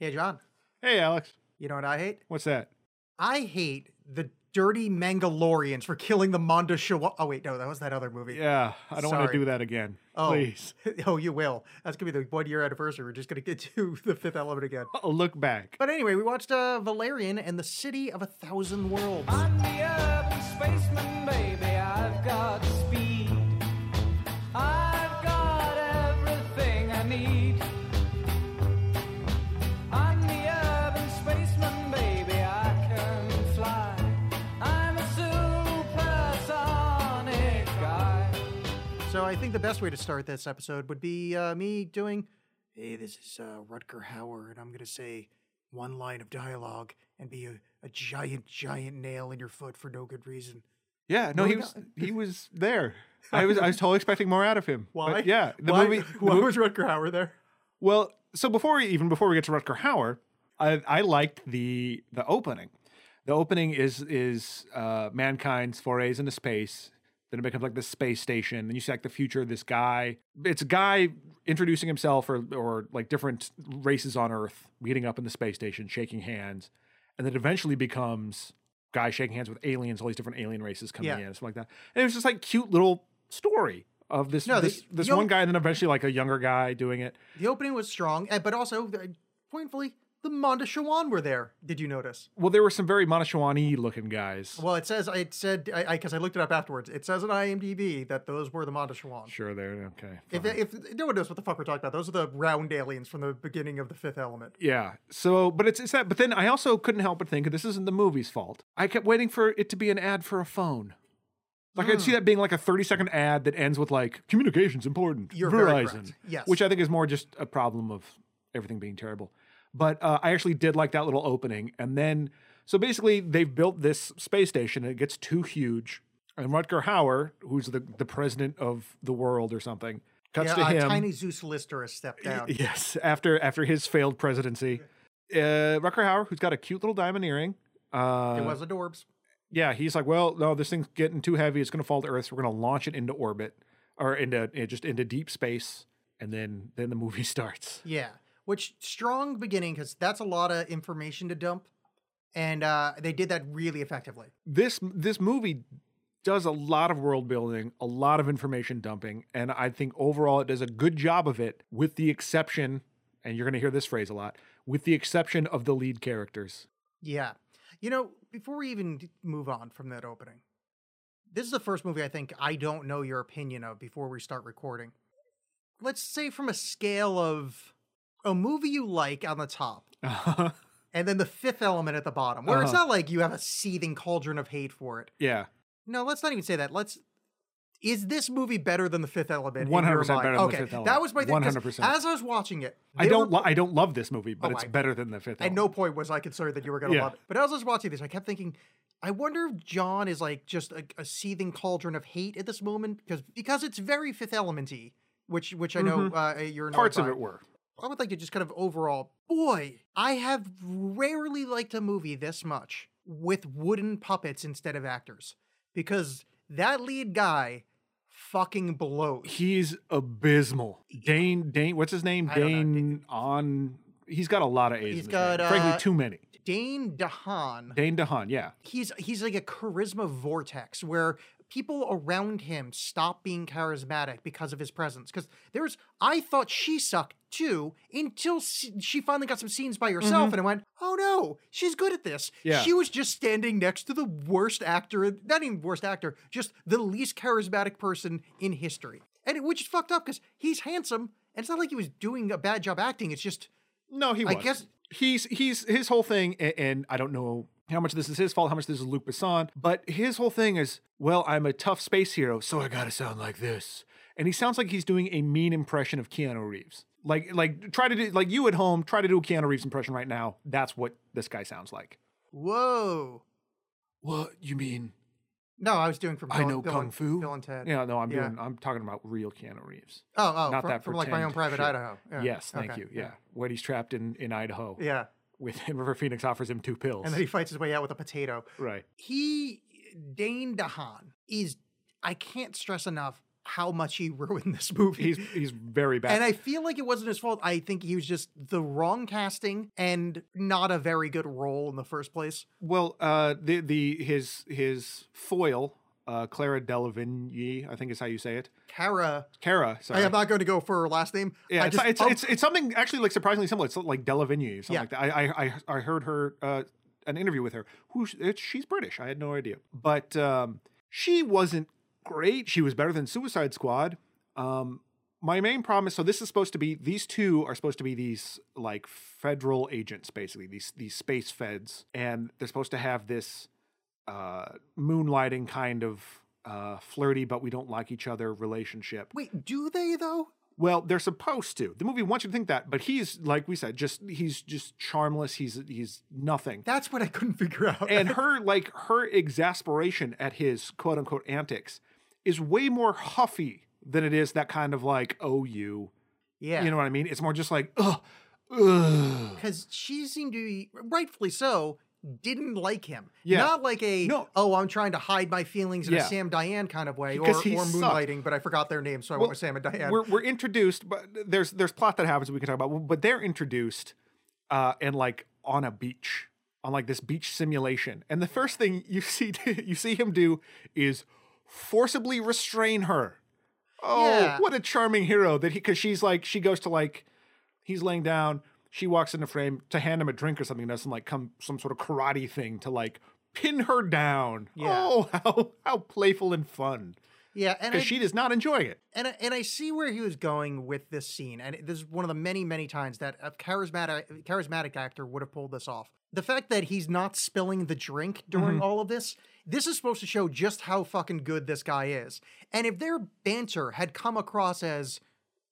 Hey, John, Hey, Alex. you know what I hate? What's that? I hate the dirty Mangalorians for killing the Mondoshawan. Oh, wait, no, that was that other movie. Yeah, I don't want to do that again. Oh. Please. oh, you will. That's going to be the one year anniversary. We're just going to get to the fifth element again. I'll look back. But anyway, we watched uh, Valerian and the City of a Thousand Worlds. So I think the best way to start this episode would be uh, me doing, hey, this is uh, Rutger Hauer, and I'm going to say one line of dialogue and be a, a giant, giant nail in your foot for no good reason. Yeah, no, No, he was he was there. I was I was totally expecting more out of him. Why? But yeah, the Why, movie. the Why mo- was Rutger Hauer there? well, so before we even before we get to Rutger Hauer, I I liked the the opening. The opening is is uh, mankind's forays into space. Then it becomes like this space station, and you see like the future of this guy. It's a guy introducing himself, or or like different races on Earth meeting up in the space station, shaking hands, and then eventually becomes guy shaking hands with aliens, all these different alien races coming Yeah. in, and stuff like that. And it was just like cute little story of this No, this, this the one guy, and then eventually like a younger guy doing it. The opening was strong, eh, but also, uh, pointfully, the Mondoshawan were there. Did you notice? Well, there were some very Monashawani looking guys. Well, it says, it said, I because I, looked it up afterwards. It says on IMDb that those were the Mondoshawan. Sure, there. Okay. If, if no one knows what the fuck we're talking about, those are the round aliens from the beginning of the Fifth Element. yeah. So, but it's it's that. But then I also couldn't help but think this isn't the movie's fault. I kept waiting for it to be an ad for a phone. Like I'd see Hmm. that being like a thirty second ad that ends with like communications important. You're Verizon. Yes. Which I think is more just a problem of everything being terrible. But uh, I actually did like that little opening, and then so basically they've built this space station, and it gets too huge. And Rutger Hauer, who's the the president of the world or something, cuts yeah, to uh, him. tiny Zeus Lister has stepped down. Yes, after after his failed presidency, uh, Rutger Hauer, who's got a cute little diamond earring. Uh, it was adorbs. yeah, he's like, well, no, this thing's getting too heavy. It's going to fall to Earth. So we're going to launch it into orbit or into just into deep space, and then then the movie starts. Yeah, which strong beginning because that's a lot of information to dump, and uh, they did that really effectively. This this movie does a lot of world building, a lot of information dumping, and I think overall it does a good job of it, with the exception, and you're going to hear this phrase a lot, with the exception of the lead characters. Yeah, you know, before we even move on from that opening, this is the first movie I think I don't know your opinion of before we start recording. Let's say from a scale of a movie you like on the top, and then the fifth element at the bottom, where it's Uh-huh. not like you have a seething cauldron of hate for it. yeah. No, let's not even say that. Let's. Is this movie better than The Fifth Element? 100% better mind? than The okay, Fifth That was my thing. 'cause 100%. As I was watching it, I don't. were- Lo- I don't love this movie, but Oh, it's I- better than the fifth. At Element. no point was I concerned that you were going to Yeah. love it. But as I was watching this, I kept thinking, I wonder if John is like just a, a seething cauldron of hate at this moment because because it's very Fifth Elementy, which which I know uh, you're Mm-hmm. Parts of it were. I would like to just kind of overall, boy, I have rarely liked a movie this much with wooden puppets instead of actors because that lead guy fucking blows. He's abysmal. Dane. Dane. What's his name? Dane on. He's got a lot of A's. He's got, name. frankly uh, too many. Dane DeHaan. Dane DeHaan. Yeah. he's he's like a charisma vortex where people around him stop being charismatic because of his presence because there's i thought she sucked too until she finally got some scenes by herself mm-hmm. and i went oh no she's good at this Yeah. she was just standing next to the worst actor not even worst actor just the least charismatic person in history and it, which is fucked up because he's handsome and it's not like he was doing a bad job acting it's just No, he was. I was. guess- he's he's his whole thing, and, and I don't know how much this is his fault, how much this is Luc Besson, but his whole thing is, well, I'm a tough space hero, so I gotta sound like this, and he sounds like he's doing a mean impression of Keanu Reeves. Like like try to do like you at home, try to do a Keanu Reeves impression right now. That's what this guy sounds like. whoa What you mean? no i was doing from I know Bill kung and- fu. Bill and Ted. Yeah, no, I'm Yeah. doing. I'm talking about real Keanu Reeves. Oh, oh, Not from, that from like my own private shit. Idaho. Yeah. Yes, thank Okay, you. Yeah. when he's trapped in in Idaho, yeah. With River Phoenix offers him two pills. And then he fights his way out with a potato. right. He, Dane DeHaan, is I can't stress enough how much he ruined this movie. He's he's very bad. and I feel like it wasn't his fault. I think he was just the wrong casting and not a very good role in the first place. well, uh, the the his his foil, uh, Clara Delevingne, I think is how you say it. Cara. Cara, sorry. I am not going to go for her last name. Yeah, I it's, just, it's, oh, it's it's something actually like surprisingly similar. It's like Delavigne, something Yeah. like that. I I I, I heard her uh, an interview with her. Who it's, she's British. I had no idea, but um, she wasn't great. She was better than Suicide Squad. Um, my main problem is so this is supposed to be these two are supposed to be these like federal agents basically these these space feds and they're supposed to have this uh moonlighting kind of uh flirty but we don't like each other relationship wait, do they though? well, they're supposed to. The movie wants you to think that, but he's like we said, just he's just charmless. He's he's nothing. That's what I couldn't figure out. And her like her exasperation at his quote unquote antics is way more huffy than it is that kind of like oh you. yeah, You know what I mean? It's more just like ugh, ugh. because she seemed to be rightfully so didn't like him Yeah. not like a No. oh i'm trying to hide my feelings in Yeah. a sam diane kind of way or, or Because sucked. moonlighting but i forgot their names so i went with sam and diane We're we're introduced, but there's there's plot that happens we can talk about, but they're introduced uh and like on a beach, on like this beach simulation. And the first thing you see you see him do is forcibly restrain her. Oh, Yeah. what a charming hero that he cuz she's like she goes to like he's laying down, she walks into frame to hand him a drink or something, does some like come some sort of karate thing to like pin her down. Yeah. Oh, how how playful and fun. yeah and I, she does not enjoy it. and I, and I see where he was going with this scene, and this is one of the many, many times that a charismatic charismatic actor would have pulled this off. The fact that he's not spilling the drink during mm-hmm. all of this, this is supposed to show just how fucking good this guy is. And if their banter had come across as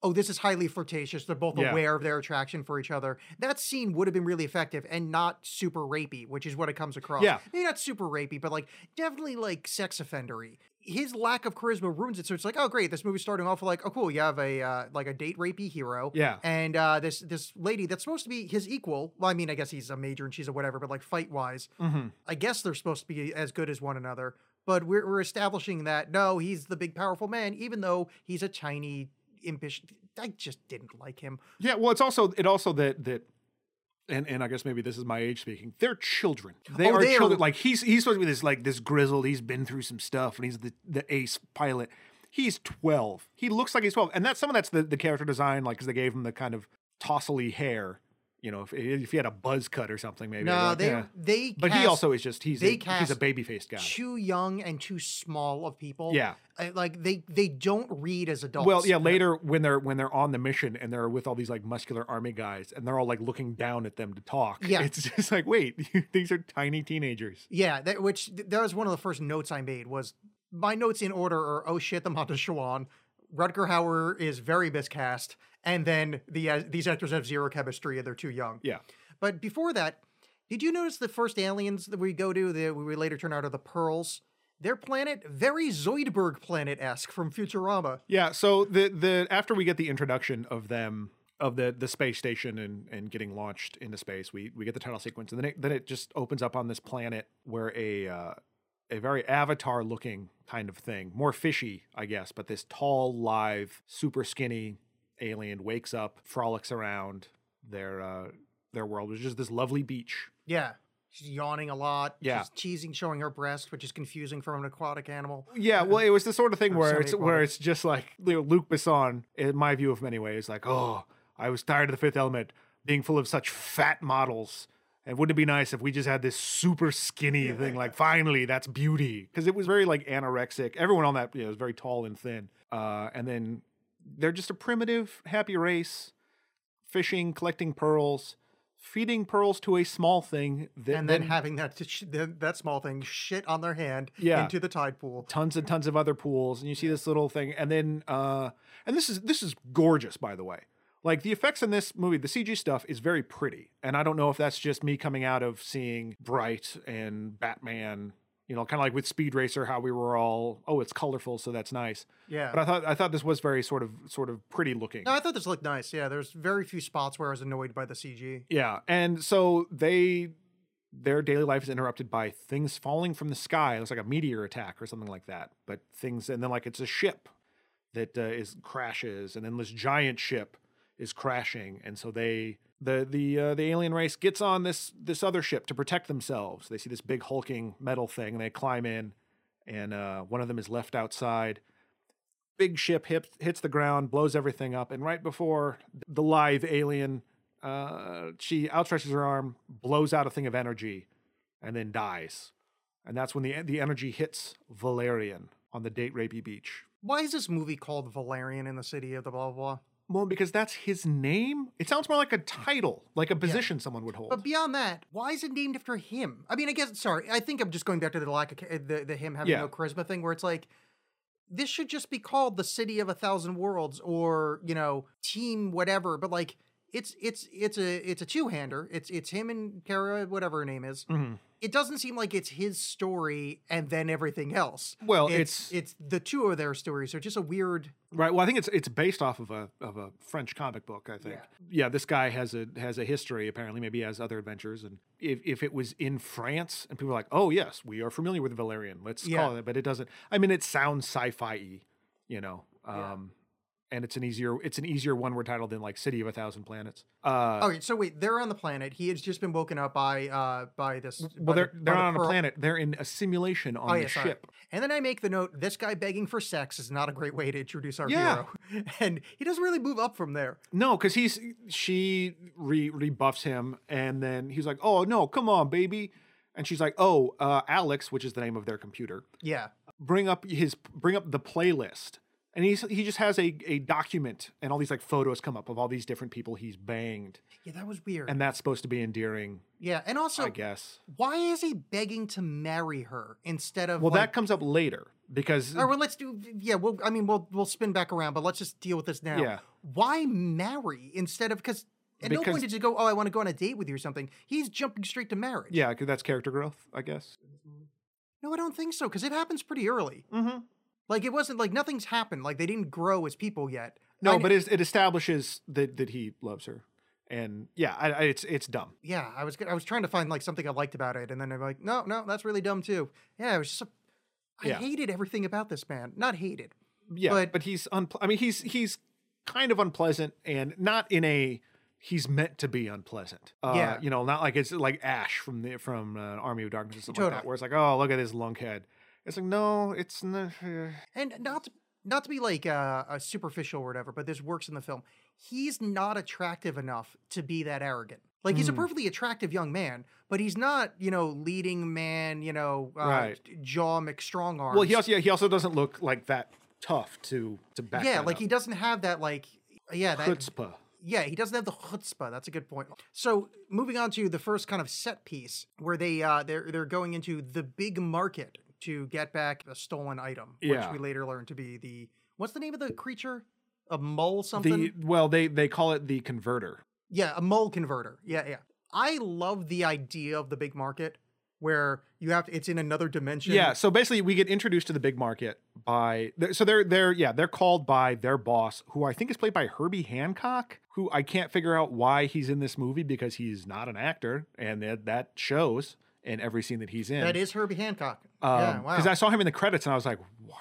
Oh, this is highly flirtatious. They're both Yeah. aware of their attraction for each other. That scene would have been really effective and not super rapey, which is what it comes across. Yeah. Maybe not super rapey, but like definitely like sex offendery his lack of charisma ruins it. So it's like, oh great, this movie's starting off like, oh cool, you have a uh, like a date rapey hero, Yeah. and uh, this this lady that's supposed to be his equal. Well, I mean, I guess he's a major and she's a whatever, but like fight wise, Mm-hmm. I guess they're supposed to be as good as one another. But we're we're establishing that no, he's the big powerful man, even though he's a tiny impish. I just didn't like him. Yeah, well, it's also it also that that, and and I guess maybe this is my age speaking. They're children. They Oh, are they are- children. Like he's he's supposed to be this like this grizzled. He's been through some stuff, and he's the the ace pilot. He's twelve. He looks like he's twelve, and that's some of that's the the character design, like because they gave him the kind of tossily hair. You know, if if he had a buzz cut or something, maybe. No, like, they yeah. they. But he also is just he's they a, he's a baby faced guy. too young and too small of people. Yeah. Uh, like they they don't read as adults. Well, yeah. Later, when they're when they're on the mission and they're with all these like muscular army guys, and they're all like looking down at them to talk. Yeah. it's just like, wait, these are tiny teenagers. Yeah, that, which that was one of the first notes I made was my notes in order are oh shit the Mondoshawan, Rutger Hauer is very miscast, and then the uh, these actors have zero chemistry and they're too young. Yeah. But before that, did you notice the first aliens that we go to that we later turn out are the Pearls? Their planet very Zoidberg planet esque from Futurama. Yeah, so the the after we get the introduction of them of the the space station and and getting launched into space, we we get the title sequence, and then it, then it just opens up on this planet where a uh, a very avatar looking kind of thing, more fishy, I guess, but this tall, live, super skinny alien wakes up, frolics around their uh, their world, which is this lovely beach. Yeah. She's yawning a lot. Yeah. She's teasing, showing her breast, which is confusing for an aquatic animal. Yeah, well, it was the sort of thing where it's where it's just like you know, Luc Besson, in my view of many ways, like, oh, I was tired of the Fifth Element being full of such fat models, and wouldn't it be nice if we just had this super skinny thing? Like, finally, that's beauty, because it was very like anorexic. Everyone on that you know, was very tall and thin, uh, and then they're just a primitive, happy race, fishing, collecting pearls. Feeding pearls to a small thing that and then, having that sh- that that small thing shit on their hand Yeah. into the tide pool. tons and tons of other pools and you see this little thing and then uh and this is this is gorgeous by the way like the effects in this movie the cg stuff is very pretty and i don't know if that's just me coming out of seeing bright and batman you know kind of like with speed racer how we were all oh it's colorful so that's nice Yeah. but i thought i thought this was very sort of sort of pretty looking No, I thought this looked nice. Yeah, there's very few spots where I was annoyed by the CG. Yeah, and so they their daily life is interrupted by things falling from the sky. It looks like a meteor attack or something like that. But things and then like it's a ship that uh, is crashes, and then this giant ship is crashing, and so they the the uh, the alien race gets on this this other ship to protect themselves. They see this big hulking metal thing, and they climb in, and uh, one of them is left outside. Big ship hits hits the ground, blows everything up, and right before the live alien, uh, she outstretches her arm, blows out a thing of energy, and then dies. And that's when the the energy hits Valerian on the date rapey beach. Why is this movie called Valerian in the City of the blah blah blah? Well, because that's his name. It sounds more like a title, like a position someone would hold. But beyond that, why is it named after him? I mean, I guess sorry, I think I'm just going back to the lack of the, the him having Yeah. no charisma thing, where it's like this should just be called the City of a Thousand Worlds or you know Team whatever. But like it's it's it's a it's a two hander. It's it's him and Kara, whatever her name is. Mhm. It doesn't seem like it's his story and then everything else. Well, it's it's the two of their stories. are just a weird. Right. Well, I think it's it's based off of a of a French comic book. I think. Yeah. yeah. this guy has a has a history. Apparently, maybe he has other adventures. And if if it was in France, and people are like, "Oh yes, we are familiar with Valerian. Let's Yeah. call it," but it doesn't. I mean, it sounds sci-fi, you know. Yeah. Um, And it's an easier it's an easier one word title than like City of a Thousand Planets. Uh, Okay, so wait, they're on the planet. He has just been woken up by uh by this. well, by they're the- they're the not on a planet. They're in a simulation on Oh the yeah, sorry. ship. And then I make the note: this guy begging for sex is not a great way to introduce our Yeah. hero, and he doesn't really move up from there. No, because he's she re rebuffs him, and then he's like, "Oh no, come on, baby," and she's like, "Oh, uh, Alex, which is the name of their computer, Yeah, bring up his bring up the playlist." And he's he just has a a document, and all these like photos come up of all these different people he's banged, yeah, that was weird. and that's supposed to be endearing, yeah, and also, I guess. why is he begging to marry her instead of? Well, like, that comes up later because Or well, let's do. Yeah, well, I mean, we'll we'll spin back around, but let's just deal with this now. Yeah. Why marry instead of because at no point did you go, oh, I want to go on a date with you or something. He's jumping straight to marriage. yeah, 'cause that's character growth, I guess. No, I don't think so because it happens pretty early. Mm-hmm. Like it wasn't like nothing's happened. Like they didn't grow as people yet. No, I- but it, it establishes that that he loves her, and yeah, I, I, it's it's dumb. yeah, I was I was trying to find like something I liked about it, and then I'm like, no, no, that's really dumb too. Yeah, it was just. A, I Yeah. hated everything about this man. Not hated. Yeah, But- but, he's unple- I mean, he's he's kind of unpleasant, and not in a he's meant to be unpleasant. Uh, Yeah. you know, not like it's like Ash from the from uh, Army of Darkness or something like that, where it's like, oh, look at this lunkhead. It's like, no, it's not. And not to, not to be like uh, a superficial or whatever, but this works in the film. He's not attractive enough to be that arrogant. Like he's a Mm. perfectly attractive young man, but he's not, you know, leading man, you know, uh, Right. jaw McStrong arms. Well, he also yeah, he also doesn't look like that tough to to back. yeah, like up. he doesn't have that like yeah that chutzpah. Yeah, he doesn't have the chutzpah. That's a good point. So moving on to the first kind of set piece where they uh they're they're going into the big market to get back a stolen item, which Yeah. we later learn to be the what's the name of the creature? A mole something? The well, they they call it the converter. yeah, a mole converter. Yeah, yeah. I love the idea of the big market where you have to, it's in another dimension. Yeah, so basically we get introduced to the big market by so they're they're yeah, they're called by their boss who I think is played by Herbie Hancock, who I can't figure out why he's in this movie because he's not an actor and that that shows in every scene that he's in. That is Herbie Hancock. yeah, wow. Because Um, I saw him in the credits and I was like,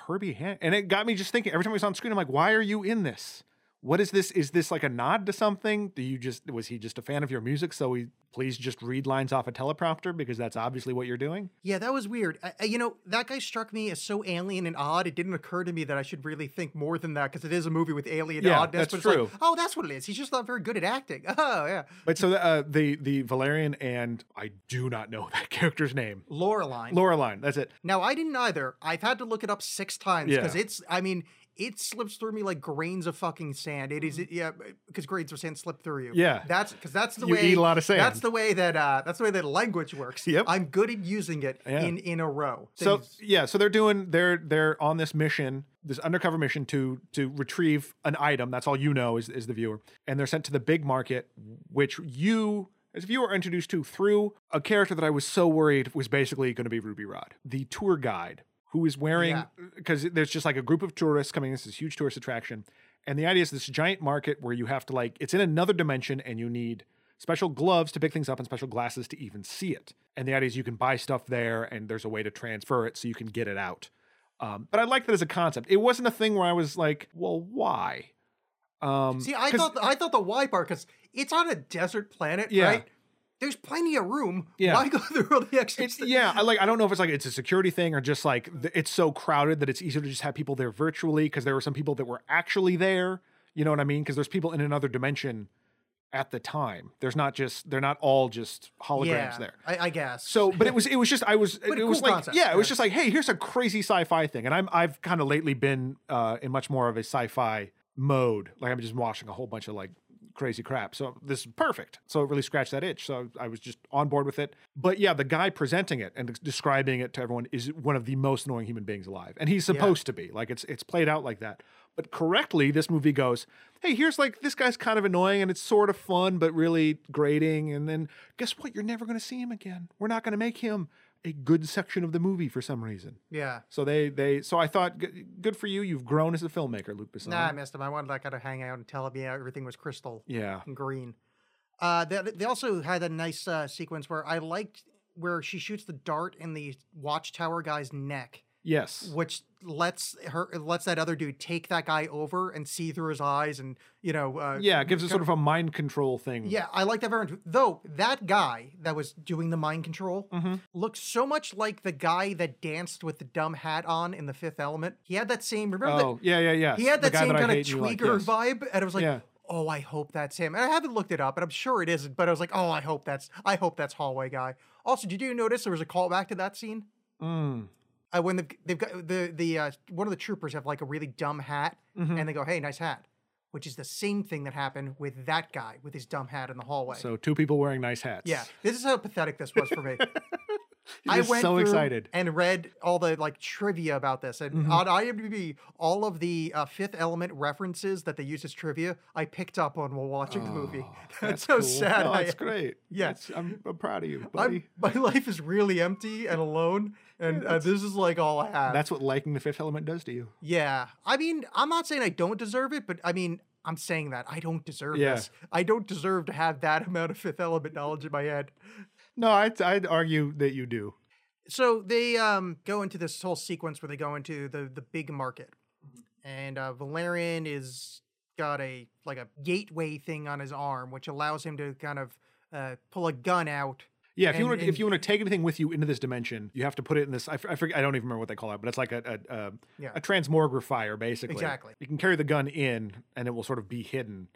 Herbie Han and it got me just thinking every time he was on screen, I'm like, why are you in this? What is this? Is this like a nod to something? Do you just was he just a fan of your music? So he please just read lines off a teleprompter because that's obviously what you're doing. Yeah, that was weird. I, you know, that guy struck me as so alien and odd. It didn't occur to me that I should really think more than that because it is a movie with alien Yeah, oddness. that's but true. Like, oh, that's what it is. He's just not very good at acting. Oh, yeah. But so uh, the the Valerian and I do not know that character's name. Laureline. Laureline, that's it. now, I didn't either. I've had to look it up six times because Yeah. it's, I mean, it slips through me like grains of fucking sand. It is, yeah, because grains of sand slip through you. Mm. Yeah. That's because that's the You way eat a lot of sand. That's the way that uh that's the way that language works. Yep. I'm good at using it Yeah. in in a row. So yeah, so they're doing they're they're on this mission, this undercover mission to to retrieve an item. That's all you know is is the viewer, and they're sent to the big market, which you as a viewer are introduced to through a character that I was so worried was basically going to be Ruby Rod, the tour guide who is wearing Yeah. because there's just like a group of tourists coming. This is huge tourist attraction, and the idea is this giant market where you have to like it's in another dimension, and you need special gloves to pick things up and special glasses to even see it. And the idea is you can buy stuff there, and there's a way to transfer it so you can get it out. Um, but I liked that as a concept. It wasn't a thing where I was like, well, why? Um, See, I thought I thought the why part because it's on a desert planet, Yeah. right? There's plenty of room. Yeah. Why go through all the extra? It's, yeah, I like. I don't know if it's like it's a security thing or just like it's so crowded that it's easier to just have people there virtually because there were some people that were actually there. You know what I mean? Because there's people in another dimension at the time. There's not just they're not all just holograms yeah, there. I, I guess. So, but it was it was just I was it was cool like concept, yeah, it was just like hey, here's a crazy sci-fi thing, and I'm I've kind of lately been uh, in much more of a sci-fi mode. Like I'm just watching a whole bunch of like crazy crap. So this is perfect. So it really scratched that itch. So I was just on board with it. But yeah, the guy presenting it and describing it to everyone is one of the most annoying human beings alive, and he's supposed to be. Like it's it's played out like that. But correctly, this movie goes, hey, here's like this guy's kind of annoying and it's sort of fun, but really grating. And then guess what? You're never going to see him again. We're not going to make him a good section of the movie for some reason. yeah. So they they so I thought g- good for you. You've grown as a filmmaker, Luc Besson. Nah, I missed him. I wanted that guy to hang out and tell me everything was crystal yeah. and green. Uh, they, they also had a nice uh, sequence where I liked where she shoots the dart in the watchtower guy's neck, Yes. which lets her lets that other dude take that guy over and see through his eyes, and you know, uh, Yeah, it gives us sort of a mind control thing. Yeah, I like that very much. Though that guy that was doing the mind control Mm-hmm. looked so much like the guy that danced with the dumb hat on in the Fifth Element. He had that same. Remember Oh, yeah, yeah, yeah. He had that same that kind of you like, tweaker yes. vibe, and I was like, Yeah. "Oh, I hope that's him." And I haven't looked it up, and I'm sure it isn't. But I was like, "Oh, I hope that's. I hope that's hallway guy." Also, did you notice there was a callback to that scene? Mm. Uh, when they've, they've got the the uh, one of the troopers have like a really dumb hat, Mm-hmm. and they go, "Hey, nice hat," which is the same thing that happened with that guy with his dumb hat in the hallway. So two people wearing nice hats. Yeah, this is how pathetic this was for me. I went so excited. and read all the like trivia about this, and Mm-hmm. on IMDb, all of the uh, Fifth Element references that they used as trivia, I picked up on while watching the movie. That's, so Oh, Cool. sad. No, that's great. Yeah. That's- I'm, I'm proud of you, I'm, buddy. my life is really empty and alone, and uh, this is like all I have. That's what liking the Fifth Element does to you. yeah. I mean, I'm not saying I don't deserve it, but I mean, I'm saying that I don't deserve Yeah. this. I don't deserve to have that amount of Fifth Element knowledge in my head. No, I'd, I'd argue that you do. so they um go into this whole sequence where they go into the the big market and uh valerian is got a like a gateway thing on his arm which allows him to kind of uh pull a gun out Yeah, if you want to, if you want to take anything with you into this dimension, you have to put it in this. I forget. I don't even remember what they call it, but it's like a a, a, Yeah. a transmogrifier, basically. Exactly. You can carry the gun in, and it will sort of be hidden,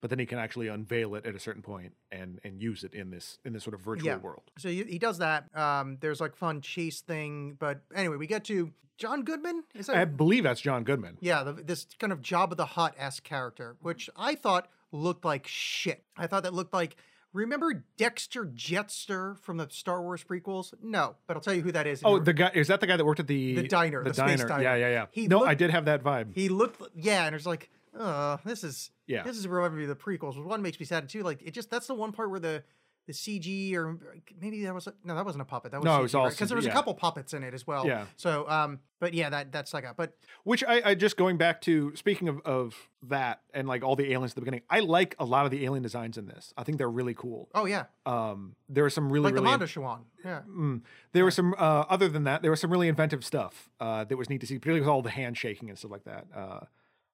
but then he can actually unveil it at a certain point and and use it in this in this sort of virtual Yeah. world. so he, he does that um there's like fun chase thing but anyway we get to john goodman is that I believe that's John Goodman. yeah the, this kind of Jabba the Hutt esque character which i thought looked like shit i thought that looked like remember Dexter Jettster from the star wars prequels no but i'll tell you who that is Oh, the guy is that the guy that worked at the The diner, The, the space diner. diner. Yeah, yeah, yeah. He no, looked- I did have that vibe. he looked yeah and it's like uh this is Yeah. this is remember me the prequels one makes me sad too like it just that's the one part where the the CG or maybe that was a, no that wasn't a puppet that was No, it was all because there CG, was a couple puppets in it as well Yeah. so um but yeah that that's like a but Which I, I just going back to speaking of, of that and like all the aliens at the beginning. I like a lot of the alien designs in this. I think they're really cool. oh yeah Um, there are some really like the really Mondoshawan yeah Mm. There were some uh, other than that. There was some really inventive stuff uh, that was neat to see, particularly with all the handshaking and stuff like that. Uh,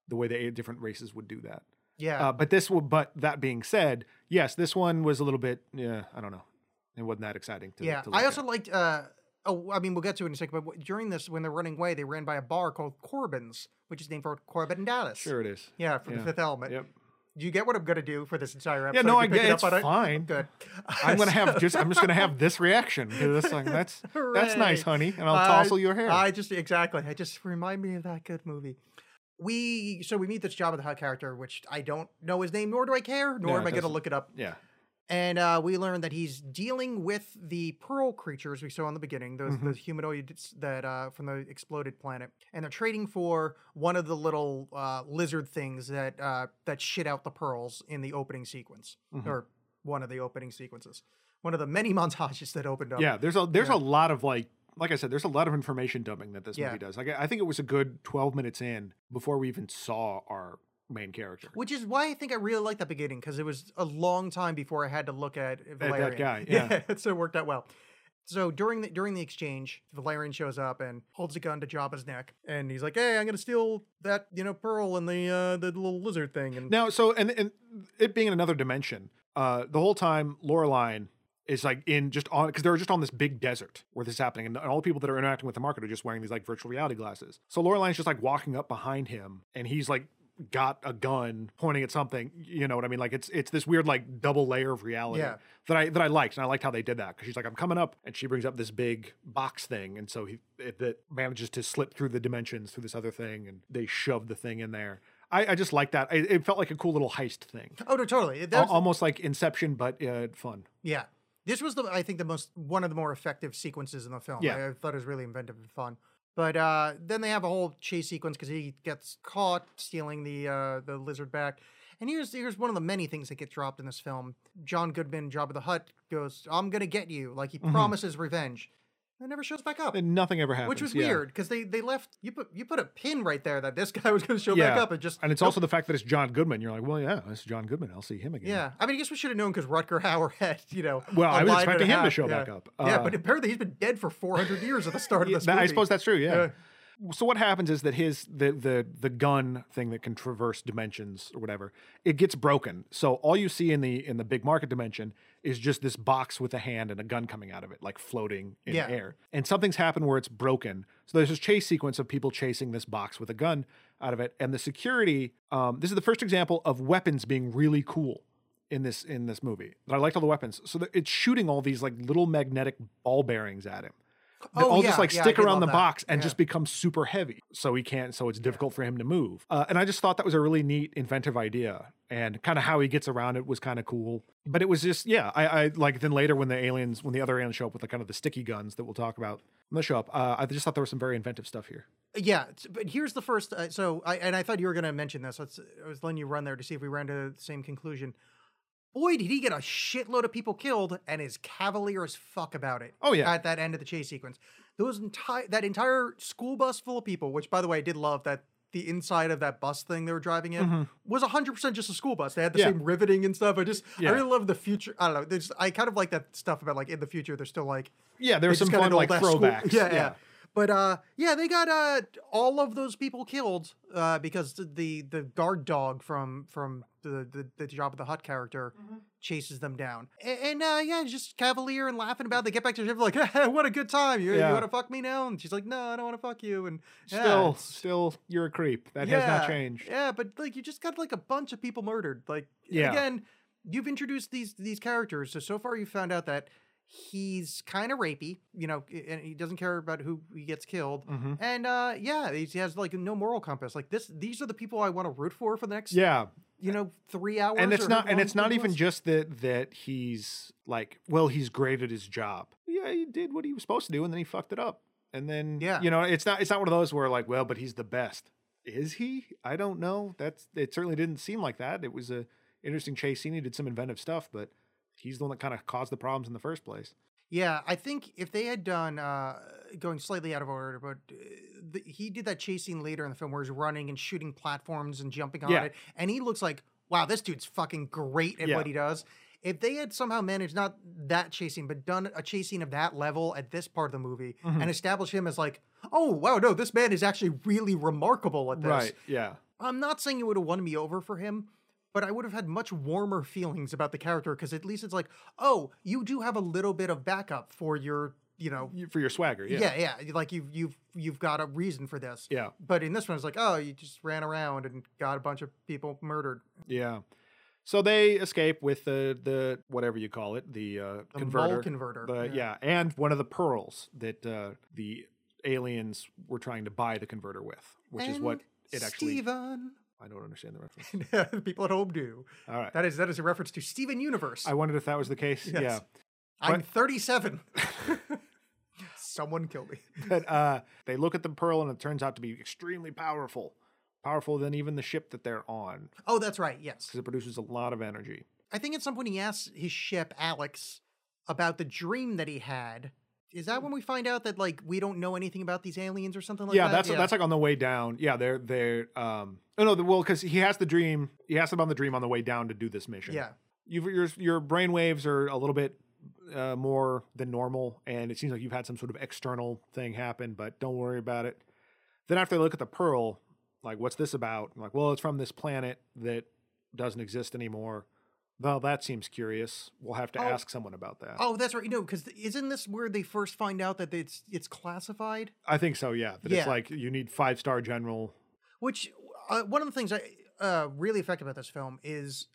the way the different races would do that. Yeah Uh, but this, will, but that being said, yes, this one was a little bit. Yeah, I don't know. It wasn't that exciting. To, yeah to I also at. liked uh oh I mean we'll get to it in a second but during this when they're running away they ran by a bar called Korben's which is named for Korben and Dallas Sure, it is. yeah from Yeah. the Fifth Element Yep. do you get what I'm gonna do for this entire episode? Yeah, no, I get it it's up on it? fine. good I'm gonna have just. I'm just gonna have this reaction to this thing. that's that's nice, honey, and I'll I- tousle your hair. I just exactly. I just remind me of that good movie. We so we meet this Jabba the Hutt character, which I don't know his name, nor do I care, nor am I going to look it up. yeah. And uh, we learn that he's dealing with the pearl creatures we saw in the beginning, those Mm-hmm. the humanoids that uh, from the exploded planet, and they're trading for one of the little uh, lizard things that uh, that shit out the pearls in the opening sequence, Mm-hmm. or one of the opening sequences, one of the many montages that opened up. Yeah, there's a there's Yeah. a lot of like like I said, there's a lot of information dumping that this Yeah. movie does. Like I think it was a good 12 minutes in before we even saw our main character. Which is why I think I really liked that beginning because it was a long time before I had to look at that Valerian. guy, yeah. so it worked out well. So during the during the exchange, Valerian shows up and holds a gun to Jabba's neck, and he's like, "Hey, I'm gonna steal that you know pearl and the uh, the little lizard thing." And Now, so and and it being in another dimension, uh, the whole time Laureline is like in just on because they're just on this big desert where this is happening, and, all the people that are interacting with the market are just wearing these like virtual reality glasses. So Laureline's just like walking up behind him, and he's like got a gun pointing at something. You know what I mean? Like it's it's this weird like double layer of reality Yeah. that I that I liked, and I liked how they did that because she's like, I'm coming up, and she brings up this big box thing, and so he it, that manages to slip through the dimensions through this other thing, and they shove the thing in there. I, I just like that. I, it felt like a cool little heist thing, oh no, totally. That's, almost like Inception, but uh, fun. yeah, this was the I think the most one of the more effective sequences in the film. Yeah. I, I thought it was really inventive and fun. But uh, then they have a whole chase sequence because he gets caught stealing the uh, the lizard back. And here's here's one of the many things that get dropped in this film. John Goodman, Jabba the Hutt, goes, "I'm gonna get you," like he Mm-hmm. promises revenge. And never shows back up. And nothing ever happens. which was yeah. weird because they they left you put you put a pin right there that this guy was going to show Yeah, back up and just and it's nope. also the fact that it's John Goodman. You're like, well, yeah, it's John Goodman. I'll see him again. yeah I mean I guess we should have known because Rutger Hauer had you know Well, I was expecting him to show back up. yeah Uh, but apparently he's been dead for 400 years at the start Yeah, of this that-. I suppose that's true. Yeah. So what happens is that his the the the gun thing that can traverse dimensions or whatever it gets broken. So all you see in the in the big market dimension is just this box with a hand and a gun coming out of it, like floating in Yeah. air. And something's happened where it's broken. So there's this chase sequence of people chasing this box with a gun out of it, and the security. Um, this is the first example of weapons being really cool in this in this movie. I liked all the weapons. So it's shooting all these like little magnetic ball bearings at him. That Oh, all yeah, just like yeah, stick around the that. box and Yeah. just become super heavy. So he can't. So it's difficult for him to move. Uh, and I just thought that was a really neat, inventive idea, and kind of how he gets around it was kind of cool. But it was just yeah. I, I like then later when the aliens when the other aliens show up with the kind of the sticky guns that we'll talk about when they show up. Uh, I just thought there was some very inventive stuff here. yeah but here's the first uh, so I and I thought you were going to mention this Let's, I was letting you run there to see if we ran to the same conclusion boy did he get a shitload of people killed and is cavalier as fuck about it Oh, yeah. at that end of the chase sequence those entire that entire school bus full of people which by the way I did love that the inside of that bus thing they were driving in was 100% just a school bus they had the Mm-hmm. Yeah. same riveting and stuff i just Yeah. i really love the future i don't know there's i kind of like that stuff about like in the future they're still like Yeah, there's some got fun like throwbacks. Yeah, yeah. But uh, yeah, they got uh all of those people killed uh because the the, the guard dog from from the the, the Jabba the Hutt character Mm-hmm. chases them down, A- and, uh yeah, just cavalier and laughing about. It. They get back to the ship like, hey, what a good time! You, Yeah. you want to fuck me now? And she's like, no, I don't want to fuck you. And yeah, Still, still, you're a creep. That yeah, has not changed. Yeah, but like you just got like a bunch of people murdered. Like Yeah. again, you've introduced these these characters. So so far you found out that he's kind of rapey, you know, and he doesn't care about who he gets killed. Mhm. And uh yeah, he has like no moral compass. Like this these are the people I want to root for for the next Yeah, you know, 3 hours and it's not and it's not even just that that he's like well he's great at his job yeah he did what he was supposed to do and then he fucked it up and then Yeah. you know it's not it's not one of those where like well but he's the best is he i don't know that's it certainly didn't seem like that it was a interesting chase scene he did some inventive stuff but he's the one that kind of caused the problems in the first place Yeah, I think if they had done uh, going slightly out of order, but uh, the, he did that chase scene later in the film where he's running and shooting platforms and jumping on Yeah. it, and he looks like wow, this dude's fucking great at Yeah. what he does. If they had somehow managed not that chasing, but done a chase scene of that level at this part of the movie Mm-hmm. and established him as like, oh wow, no, this man is actually really remarkable at this. yeah I'm not saying it would have won me over for him, but I would have had much warmer feelings about the character because at least it's like, oh, you do have a little bit of backup for your, you know, for your swagger yeah yeah, yeah, like you've you've you've got a reason for this. yeah But in this one, it's like, oh, you just ran around and got a bunch of people murdered. yeah so they escape with the the whatever you call it the uh The converter converter. The, yeah. and one of the pearls that uh, the aliens were trying to buy the converter with, which is what it actually. Steven. I don't understand the reference. The people at home do. All right. That is that is a reference to Steven Universe. I wondered if that was the case. Yes. Yeah. I'm but- 37. Someone kill me. But uh, they look at the pearl and it turns out to be extremely powerful, powerful than even the ship that they're on Oh, that's right. Yes. because it produces a lot of energy. I think at some point he asks his ship, Alex, about the dream that he had. Is that when we find out that like we don't know anything about these aliens or something like that? yeah, that? that's that's like on the way down. Yeah, they're they're um. Oh no, the, well, because he has the dream. He has about the dream on the way down to do this mission. yeah. You've, your your brain waves are a little bit uh, more than normal, and it seems like you've had some sort of external thing happen, but don't worry about it. Then after they look at the pearl, like, what's this about? I'm like, well, it's from this planet that doesn't exist anymore. Well, that seems curious. We'll have to Oh. ask someone about that. Oh, that's right. You know, because isn't this where they first find out that it's it's classified? I think so. Yeah, that Yeah. it's like you need five star general. Which uh, one of the things I uh, really effective about this film is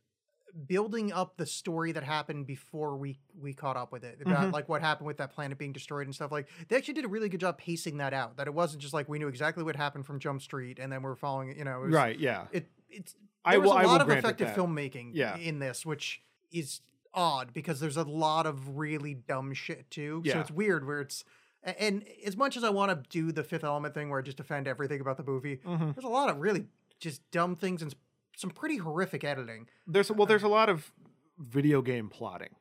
building up the story that happened before we we caught up with it about Mhm. like what happened with that planet being destroyed and stuff like they actually did a really good job pacing that out that it wasn't just like we knew exactly what happened from jump street and then we're following it you know it was, Right. Yeah. it it's I there was a I will lot of effective filmmaking Yeah. in this which is odd because there's a lot of really dumb shit too so it's weird where it's and as much as I want to do the fifth element thing where I just defend everything about the movie, Mhm. there's a lot of really just dumb things and some pretty horrific editing. There's well, there's a lot of video game plotting.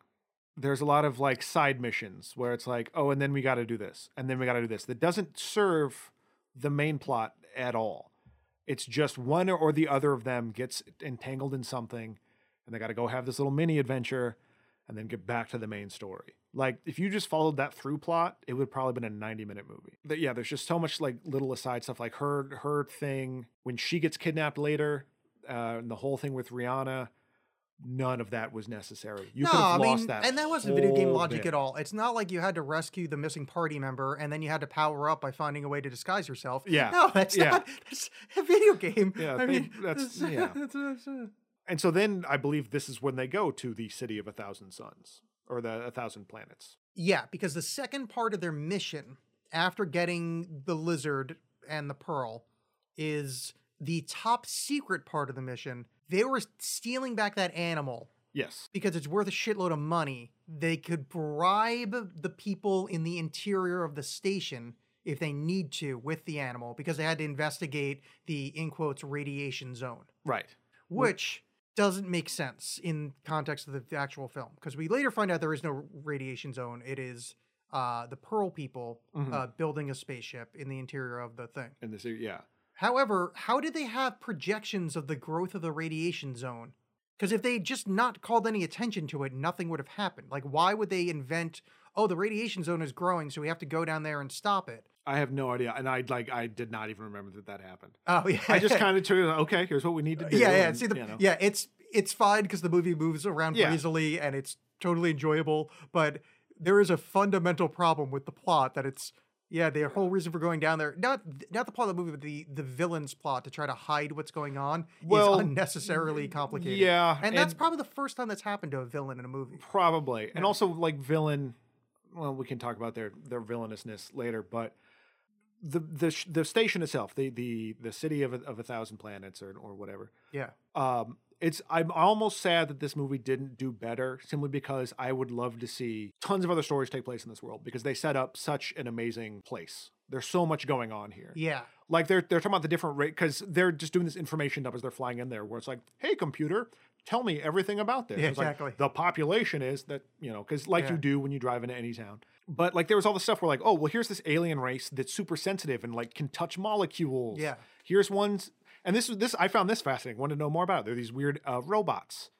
There's a lot of like side missions where it's like, oh, and then we got to do this, and then we got to do this. That doesn't serve the main plot at all. It's just one or the other of them gets entangled in something, and they got to go have this little mini adventure, and then get back to the main story. Like if you just followed that through plot, it would probably been a 90 minute movie. But yeah, there's just so much like little aside stuff, like her her thing when she gets kidnapped later, uh, and the whole thing with Rihanna. None of that was necessary. You no, could I lost mean, that. and that wasn't video game logic bit. at all. It's not like you had to rescue the missing party member and then you had to power up by finding a way to disguise yourself. Yeah. no, that's Yeah. not that's a video game. Yeah, I they- mean, that's- it's- yeah. it's- it's, uh, And so then I believe this is when they go to the city of a thousand suns or the a thousand planets. Yeah, because the second part of their mission after getting the lizard and the pearl is the top secret part of the mission. They were stealing back that animal Yes. because it's worth a shitload of money. They could bribe the people in the interior of the station if they need to with the animal because they had to investigate the in quotes radiation zone Right. which doesn't make sense in context of the, the actual film because we later find out there is no radiation zone. It is uh, the Pearl people Mhm. uh, building a spaceship in the interior of the thing. And this yeah. However, how did they have projections of the growth of the radiation zone? Because if they just not called any attention to it, nothing would have happened. Like, why would they invent? Oh, the radiation zone is growing, so we have to go down there and stop it. I have no idea. And I like I did not even remember that that happened. Oh yeah, I just kind of took it, okay, here's what we need to do. yeah, yeah. and, See, the, you know. yeah, it's it's fine because the movie moves around Yeah. and it's totally enjoyable. But there is a fundamental problem with the plot that it's yeah, the whole reason for going down there not not the plot of the movie, but the the villain's plot to try to hide what's going on Well, is unnecessarily complicated. Yeah. and that's probably the first time that's happened to a villain in a movie. Probably. And also like villain well, we can talk about their their villainousness later, but the the the station itself, the the the city of a, of a thousand planets or or whatever. Yeah, Um it's I'm almost sad that this movie didn't do better simply because I would love to see tons of other stories take place in this world because they set up such an amazing place. There's so much going on here. yeah, Like they're they're talking about the different rate because they're just doing this information dump as they're flying in there, where it's like, "Hey, computer, tell me everything about this." Yeah, It's like, exactly. the population is that you know because like Yeah. you do when you drive into any town. But like there was all this stuff where like, oh well, here's this alien race that's super sensitive and like can touch molecules. Yeah. Here's one's and this this I found this fascinating. Wanted to know more about. It. They're these weird uh, robots.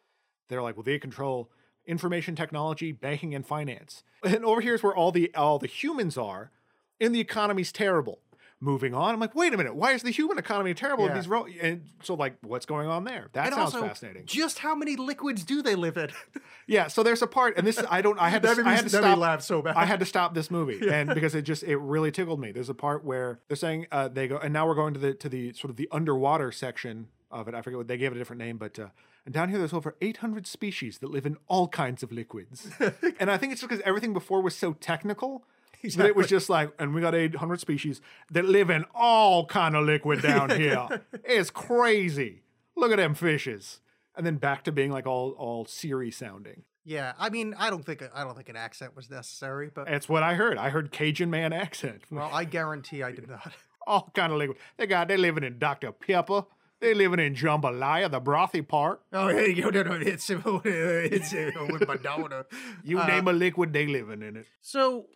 They're like, well, they control information technology, banking, and finance. And over here is where all the all the humans are, and the economy's terrible. Moving on, I'm like, wait a minute, why is the human economy terrible? Yeah. These ro- and so like, what's going on there? That and sounds also, fascinating. just how many liquids do they live in? Yeah, so there's a part, and this I don't. I had to. That made me- I had to that made me stop. laugh so bad. I had to stop this movie, and because it just it really tickled me. There's a part where they're saying uh, they go, and now we're going to the to the sort of the underwater section of it. I forget what they gave it a different name, but uh, and down here there's over 800 species that live in all kinds of liquids, and I think it's just because everything before was so technical. That it was just like, and we got 800 species that live in all kind of liquid down here. It's crazy. Look at them fishes. And then back to being like all all Siri sounding. yeah, I mean, I don't think I don't think an accent was necessary, but That's what I heard. I heard Cajun man accent. well, I guarantee I did not. All kind of liquid. They got they living in Dr. Pepper. They living in Jambalaya, the brothy part. Oh, hey, yo, no, no, it's it's uh, with my daughter. You Uh, name a liquid, they living in it. So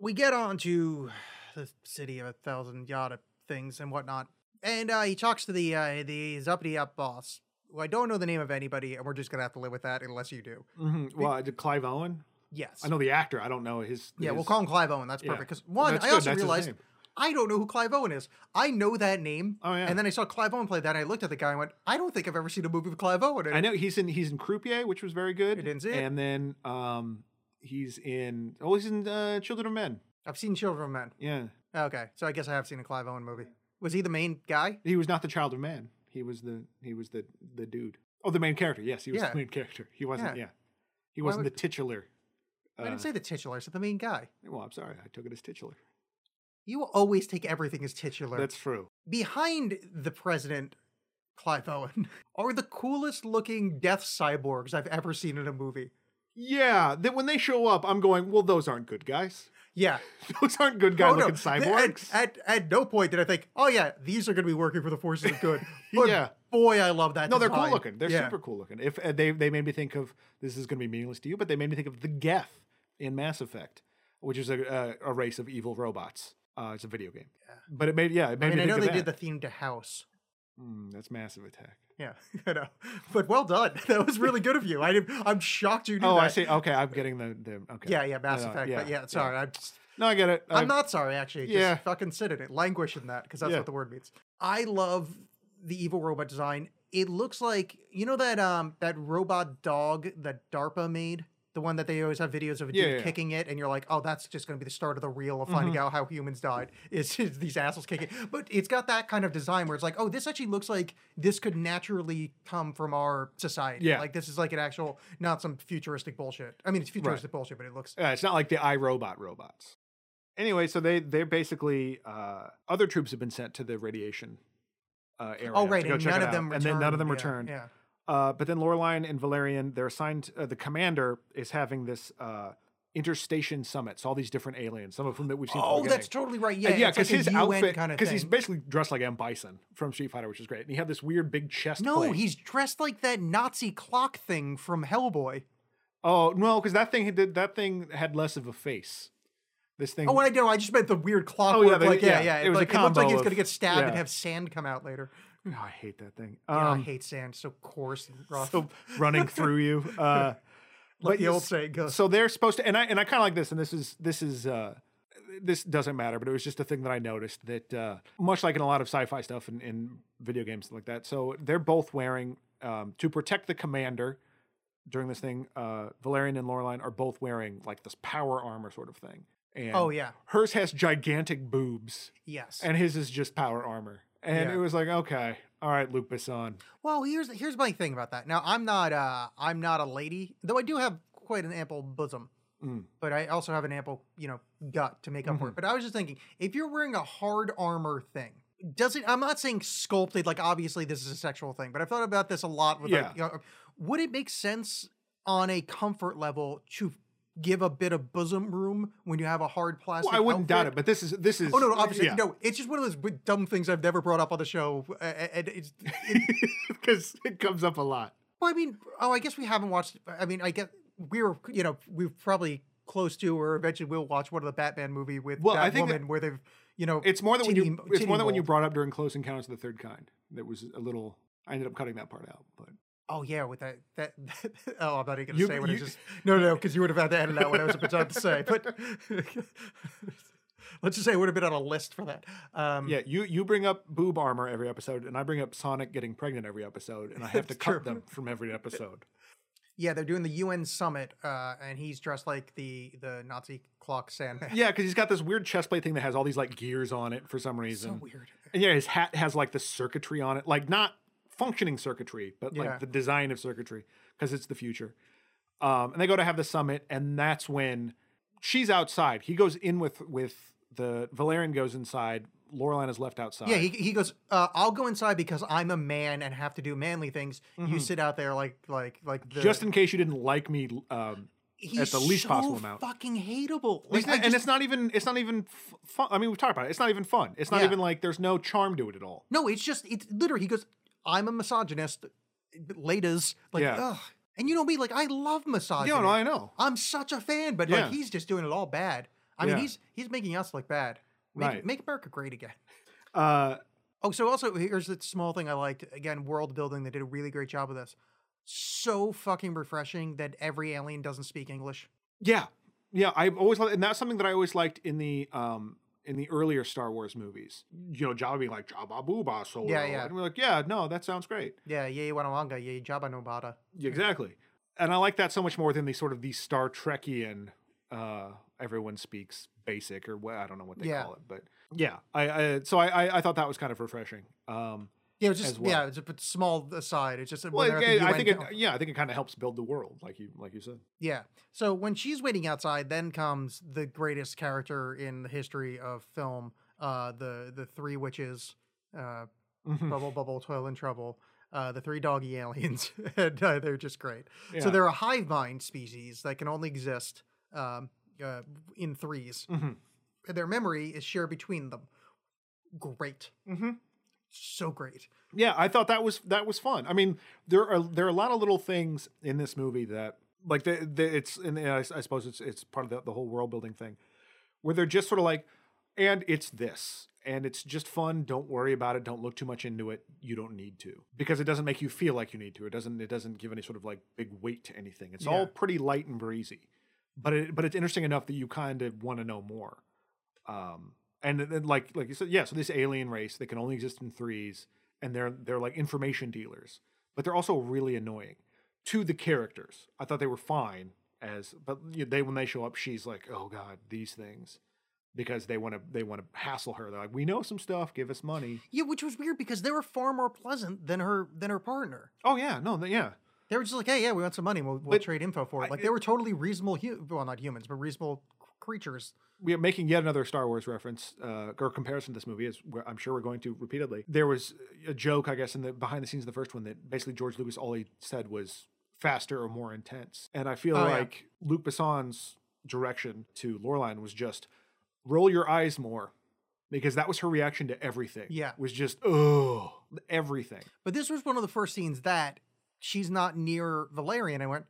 we get on to the city of a thousand yada things and whatnot, and uh, he talks to the uh, the uppity up boss. Who I don't know the name of anybody, and we're just gonna have to live with that unless you do. Mm-hmm. Well, did Clive Owen? Yes. I know the actor. I don't know his. Yeah, we'll call him Clive Owen. That's perfect. Because one, That's I good, also that's realized. I don't know who Clive Owen is. I know that name. Oh, yeah. And then I saw Clive Owen play that, and I looked at the guy and went, I don't think I've ever seen a movie with Clive Owen. I know he's in he's in Croupier, which was very good. Didn't see it. And then um, he's in oh he's in uh, Children of Men. I've seen Children of Men. Yeah, Okay, so I guess I have seen a Clive Owen movie. Was he the main guy? he was not the child of man. He was the he was the the dude. Oh, the main character. Yes, he was Yeah. the main character. He wasn't. Yeah. Yeah, he Why wasn't would- the titular. I didn't say the titular. I said the main guy. Well, I'm sorry. I took it as titular. You always take everything as titular. That's true. Behind the president, Clive Owen, are the coolest looking death cyborgs I've ever seen in a movie. Yeah, that when they show up, I'm going. Well, those aren't good guys. Yeah. Those aren't good guy oh, looking Th- cyborgs. At, at, at no point did I think, oh, yeah, these are going to be working for the forces of good. But Yeah. boy, I love that. no, they're cool looking. They're Yeah. super cool looking. If uh, they they made me think of this is going to be meaningless to you, but they made me think of the Geth in Mass Effect, which is a a, a race of evil robots. Uh, it's a video game. But it made yeah, it made I mean, me I know they that. did the theme to House. Mm, that's Massive Attack. Yeah, I know. But well done. That was really good of you. I I'm shocked you did Oh, that. I see. Okay, I'm getting the the okay. Yeah, yeah, Mass Uh, Effect. but yeah, sorry. I'm, just, No, I get it. I'm I- not sorry, actually. Just yeah. fucking sit in it. Languish in that, because that's Yeah. what the word means. I love the evil robot design. It looks like, you know that um that robot dog that DARPA made? The one that they always have videos of a dude Yeah, yeah, kicking it, and you're like, oh, that's just going to be the start of the reel of finding Mm-hmm. out how humans died. Is, is these assholes kicking? But it's got that kind of design where it's like, oh, this actually looks like this could naturally come from our society. Yeah. like this is like an actual, not some futuristic bullshit. I mean, it's futuristic bullshit, but it looks Yeah, it's not like the iRobot robots. Anyway, so they they're basically uh, other troops have been sent to the radiation uh, area. Oh right, and none of them returned. and then none of them yeah, returned. Yeah. Uh, but then Laureline and Valerian, they're assigned. Uh, the commander is having this uh, interstation summit. So all these different aliens, some of whom that we've seen. Oh, that's totally right. And Yeah, yeah, it's like because his UN outfit, kind of because he's basically dressed like M Bison from Street Fighter, which is great. And he had this weird big chest. no, plate. he's dressed like that Nazi clock thing from Hellboy. Oh no, because that thing did that thing had less of a face. This thing. Oh, I know. I just meant the weird clock. Oh, yeah, like, yeah, yeah, yeah. it was a like, it looks like combo he's of- gonna get stabbed and yeah. have sand come out later. Oh, I hate that thing. Yeah, I Um, hate sand. So coarse and rough. so running through you. Uh, like the old saying goes. So they're supposed to, and I and I kind of like this, and this is this is uh, this doesn't matter, but it was just a thing that I noticed that uh, much like in a lot of sci-fi stuff and in video games like that. So they're both wearing um, to protect the commander during this thing. Uh, Valerian and Laureline are both wearing like this power armor sort of thing. And Oh yeah. hers has gigantic boobs, Yes. and his is just power armor. And Yeah. it was like, okay, all right, Luc Besson. Well, here's here's my thing about that. Now, I'm not uh I'm not a lady, though I do have quite an ample bosom. Mm. But I also have an ample, you know, gut to make up Mm-hmm. for it. But I was just thinking, if you're wearing a hard armor thing, does it? I'm not saying sculpted. Like obviously this is a sexual thing, but I've thought about this a lot. With like, Yeah. you know, would it make sense on a comfort level to give a bit of bosom room when you have a hard plastic? Well, I wouldn't doubt it, but this is this is. Oh no, no, obviously yeah. no. It's just one of those dumb things I've never brought up on the show, and it's because it comes up a lot. Well, I mean, oh, I guess we haven't watched. I mean, I get we were, you know, we're probably close to, or eventually we'll watch one of the Batman movie with Well, that I think that- where they've, you know, It's more than when you. It's more than when you brought up during Close Encounters of the Third Kind. That was a little. I ended up cutting that part out, but Oh yeah, with that that. oh, I'm not even gonna You- say what I you- just. No, no, because you would have had to edit out what I was about to say. But let's just say it would have been on a list for that. Um, yeah, you you bring up boob armor every episode, and I bring up Sonic getting pregnant every episode, and I have to cut true. them from every episode. yeah, they're doing the UN summit, uh, and he's dressed like the the Nazi clock Sandman. Yeah, because he's got this weird chest plate thing that has all these like gears on it for some reason. so weird. And yeah, his hat has like the circuitry on it, like not functioning circuitry, but Yeah. like the design of circuitry because it's the future. Um, and they go to have the summit, and that's when she's outside. He goes in with with the Valerian goes inside. Laureline is left outside. Yeah, he, he goes. Uh, I'll go inside because I'm a man and have to do manly things. You Mhm. sit out there like like like the, just in case you didn't like me. Um, he's the least so possible amount. Fucking hateable. Like, not- and it's not even it's not even f- fun. I mean, we've talked about it. It's not even fun. It's not Yeah. even like there's no charm to it at all. no, it's just it's literally. He goes. I'm a misogynist. Ladies, like, Yeah. ugh. And you know me, like I love misogyny. Yeah, no, I know. I'm such a fan, but Yeah. like he's just doing it all bad. I mean, Yeah. he's he's making us look bad. Make, Right. make America great again. Uh, Oh, so also here's the small thing I liked. Again, world building. They did a really great job of this. So fucking refreshing that every alien doesn't speak English. Yeah, yeah. I've always loved, and that's something that I always liked in the um in the earlier Star Wars movies. You know, Jabba being like Jabba Booba Solo. Yeah, yeah. And we're like, yeah, no, that sounds great. Yeah, ye wanawanga, ye jabba no bada. Exactly. And I like that so much more than the sort of the Star Trekian. Uh, everyone speaks basic or what I don't know what they Yeah. call it, but yeah. I, I so I, I I thought that was kind of refreshing. Um, Yeah, it's just well. yeah, it's a small aside. It's just when well, I think it, yeah, I think it kind of helps build the world, like you like you said. Yeah. So when she's waiting outside, then comes the greatest character in the history of film, uh, the the three witches, uh, Mhm. Bubble Bubble, Toil and Trouble, uh, the three doggy aliens, and uh, they're just great. Yeah. So they're a hive mind species that can only exist um, uh, in 3s Mhm. And their memory is shared between them. Great, Mhm. So great. Yeah, I thought that was that was fun. I mean, there are there are a lot of little things in this movie that like the, the it's and I, I suppose it's it's part of the, the whole world building thing where they're just sort of like and it's this and it's just fun don't worry about it don't look too much into it you don't need to because it doesn't make you feel like you need to it doesn't it doesn't give any sort of like big weight to anything it's Yeah. all pretty light and breezy but it but it's interesting enough that you kind of want to know more um and then like like you said yeah so this alien race they can only exist in threes and they're they're like information dealers but they're also really annoying to the characters i thought they were fine as but they when they show up she's like oh god these things because they want to they want to hassle her they're like we know some stuff give us money Yeah, which was weird because they were far more pleasant than her than her partner. oh yeah no th- yeah They were just like, hey, yeah, we want some money. We'll, we'll But trade info for it. I- Like they were totally reasonable, hu- well, not humans, but reasonable creatures. we are making yet another Star Wars reference uh, or comparison to this movie, as I'm sure we're going to repeatedly. There was a joke, I guess, in the behind the scenes of the first one that basically George Lucas all he said was faster or more intense, and I feel Oh, yeah. like Luc Besson's direction to Laureline was just roll your eyes more. Because that was her reaction to everything. Yeah. Was just, oh, everything. But this was one of the first scenes that she's not near Valerian. I went,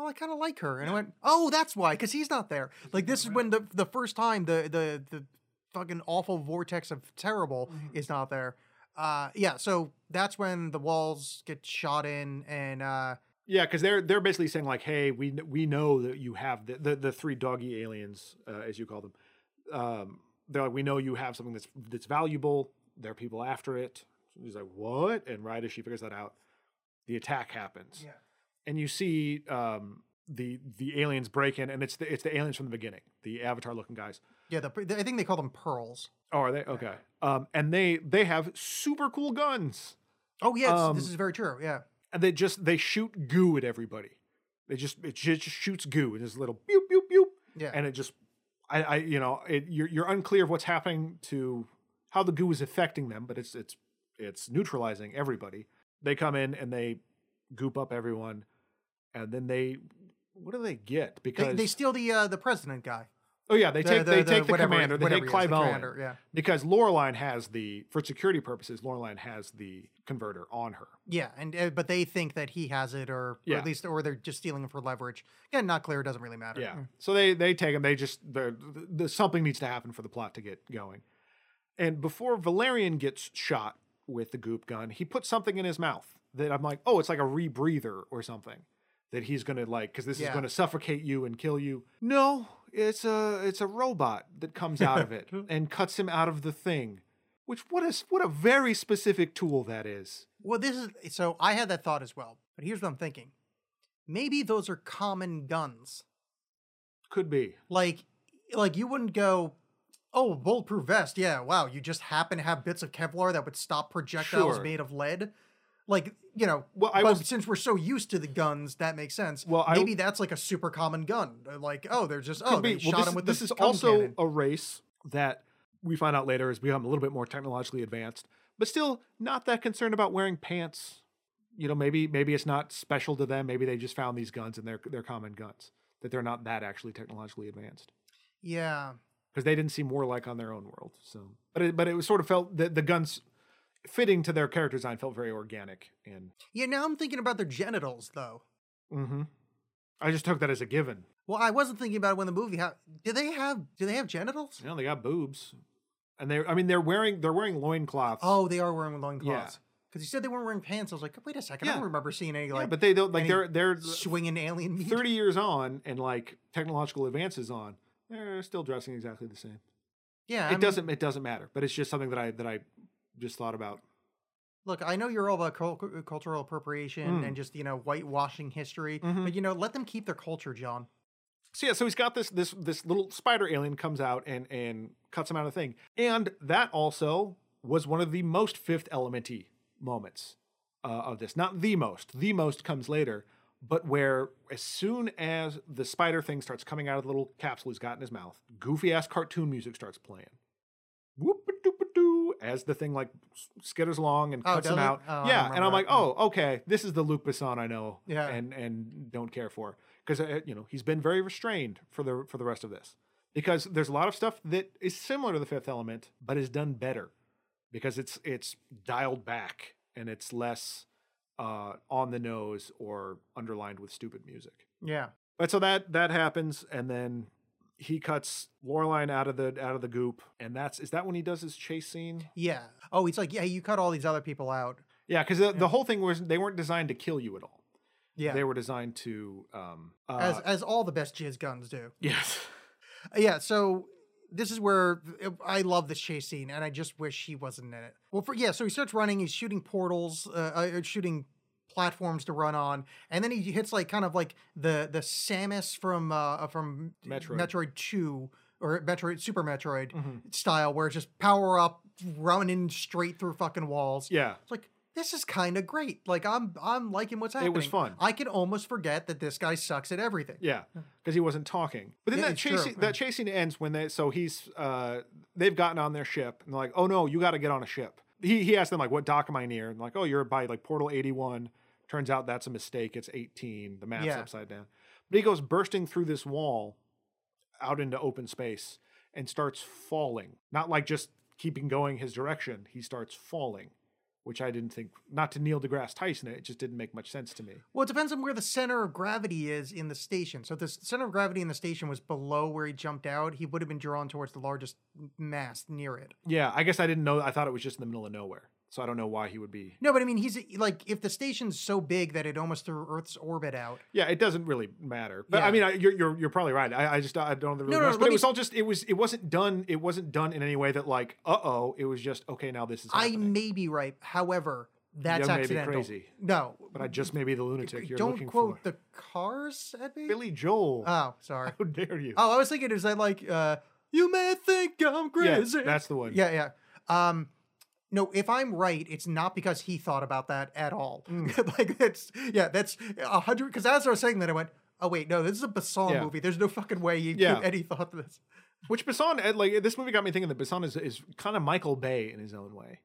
oh, I kind of like her, and I went, oh, that's why, because he's not there. Like this is when the the first time the the the fucking awful vortex of terrible is not there. Uh, yeah, so that's when the walls get shot in, and uh, Yeah, because they're they're basically saying like, "Hey, we we know that you have the the, the three doggy aliens, uh, as you call them. Um, they're like, we know you have something that's that's valuable. There are people after it." He's like, "What?" And right as she figures that out, the attack happens, Yeah. And you see um, the the aliens break in, and it's the it's the aliens from the beginning, the Avatar looking guys. yeah, the, I think they call them pearls. Oh, are they okay? Um, and they they have super cool guns. Oh yeah, it's- Um, this is very true. Yeah. and they just they shoot goo at everybody. They just it just shoots goo and this little pew pew pew, Yeah. and it just I I you know it, you're you're unclear of what's happening to how the goo is affecting them, but it's it's it's neutralizing everybody. They come in and they goop up everyone, and then they what do they get? Because they steal the uh, the president guy. oh yeah, they The- take they the- take the whatever- commander, they take Clive Owen commander, yeah. because Laureline has the for security purposes. Laureline has the converter on her. Yeah, and uh, but they think that he has it, or, or Yeah. at least, or they're just stealing it for leverage. Again, not clear. Doesn't really matter. Yeah. So they they take him. They just the, the something needs to happen for the plot to get going. And before Valerian gets shot with the goop gun, he puts something in his mouth that I'm like, oh, it's like a rebreather or something that he's gonna like because this is gonna suffocate you and kill you. No, it's a it's a robot that comes out of it and cuts him out of the thing. Which what is what a very specific tool that is. Well, this is so. I had that thought as well. But here's what I'm thinking: maybe those are common guns. Could be. Like, like you wouldn't go, "Oh, bulletproof vest." Yeah, wow. You just happen to have bits of Kevlar that would stop projectiles Sure. made of lead. Like, you know. Well, I but was- since we're so used to the guns, that makes sense. Well, I- maybe that's like a super common gun. Uh, Like, oh, they're just oh, they be. shot Well, this, him with this the is also cannon. a race that we find out later has become a little bit more technologically advanced, but still not that concerned about wearing pants. You know, maybe maybe it's not special to them. Maybe they just found these guns and they're they're common guns that they're not that actually technologically advanced Yeah. because they didn't seem warlike on their own world. So, but it, but it was sort of felt that the guns fitting to their character design felt very organic and. Yeah. Now I'm thinking about their genitals, though. mm-hmm I just took that as a given. Well, I wasn't thinking about it when the movie. Ha- do they have? Do they have genitals? Know, they got boobs, and they I mean they're wearing they're wearing loincloths. Oh, they are wearing loincloths. yeah. Because you said they weren't wearing pants. I was like, wait a second. I Yeah. don't remember seeing any like yeah, but they don't like they're they're swinging alien meat. 30 years on and like technological advances on. They're still dressing exactly the same. Yeah, I it mean, doesn't it doesn't matter, but it's just something that I that I just thought about. Look, I know you're all about cul- cultural appropriation Mm. and just you know whitewashing history, Mhm. but you know let them keep their culture, John. So yeah, so he's got this this this little spider alien comes out and and cuts him out of the thing. And that also was one of the most fifth elementy moments uh, of this. Not the most. The most comes later, but where as soon as the spider thing starts coming out of the little capsule he's got in his mouth, goofy ass cartoon music starts playing. Whoop a doop a doo as the thing like skitters along and Oh, cuts him it? out. Oh, yeah, and I'm like, oh, okay, this is the Luc Besson I know Yeah. and and don't care for because uh, you know he's been very restrained for the for the rest of this because there's a lot of stuff that is similar to the Fifth Element but is done better because it's it's dialed back and it's less uh, on the nose or underlined with stupid music. Yeah, But so that that happens and then he cuts Laureline out of the out of the goop and that's is that when he does his chase scene? yeah. Oh, it's like yeah, you cut all these other people out. Yeah, because the, the whole thing was they weren't designed to kill you at all. Yeah, They were designed to um uh, as as all the best jizz guns do. yes. Yeah, so this is where I love this chase scene, and I just wish he wasn't in it. Well, for yeah, so he starts running. He's shooting portals, uh, uh, shooting platforms to run on, and then he hits like kind of like the the Samus from uh from Metroid. Metroid Two or Metroid Super Metroid Mhm. style, where it's just power up, running straight through fucking walls. Yeah. It's like this is kind of great. Like I'm I'm liking what's happening. It was fun. I can almost forget that this guy sucks at everything. Yeah, because he wasn't talking. But then that chasing true. that chasing ends when they so he's uh they've gotten on their ship and they're like, oh no, you got to get on a ship. He he asked them like, what dock am I near? And like, oh, you're by like portal eighty one. Turns out that's a mistake. It's eighteen. The map's Yeah. upside down. But he goes bursting through this wall out into open space and starts falling. Not like just keeping going his direction. He starts falling, which I didn't think. Not to Neil deGrasse Tyson, it just didn't make much sense to me. Well, it depends on where the center of gravity is in the station. So if the center of gravity in the station was below where he jumped out, he would have been drawn towards the largest mass near it. Yeah, I guess I didn't know. I thought it was just in the middle of nowhere. So I don't know why he would be. No, but I mean, he's like, if the station's so big that it almost threw Earth's orbit out. Yeah, it doesn't really matter. But I mean, I, you're, you're you're probably right. I, I just I don't really. No, know. no, but it was all just it was it wasn't done. It wasn't done in any way that like uh oh. It was just okay. Now this is. I may be right. However, that's You may be accidental. crazy. No, but I just may be the lunatic you're don't looking quote for. the cars at me. Billy Joel. Oh, sorry. How dare you? Oh, I was thinking, is that like, uh, you may think I'm crazy. yeah, crazy. that's the one. Yeah, yeah. Um, no, if I'm right, it's not because he thought about that at all. Mm. like that's yeah, that's a hundred. Because as I was saying that, I went, oh wait, no, this is a Besson Yeah. movie. There's no fucking way he Yeah. any thought this. Which Besson, uh, like this movie got me thinking that Besson is, is kind of Michael Bay in his own way.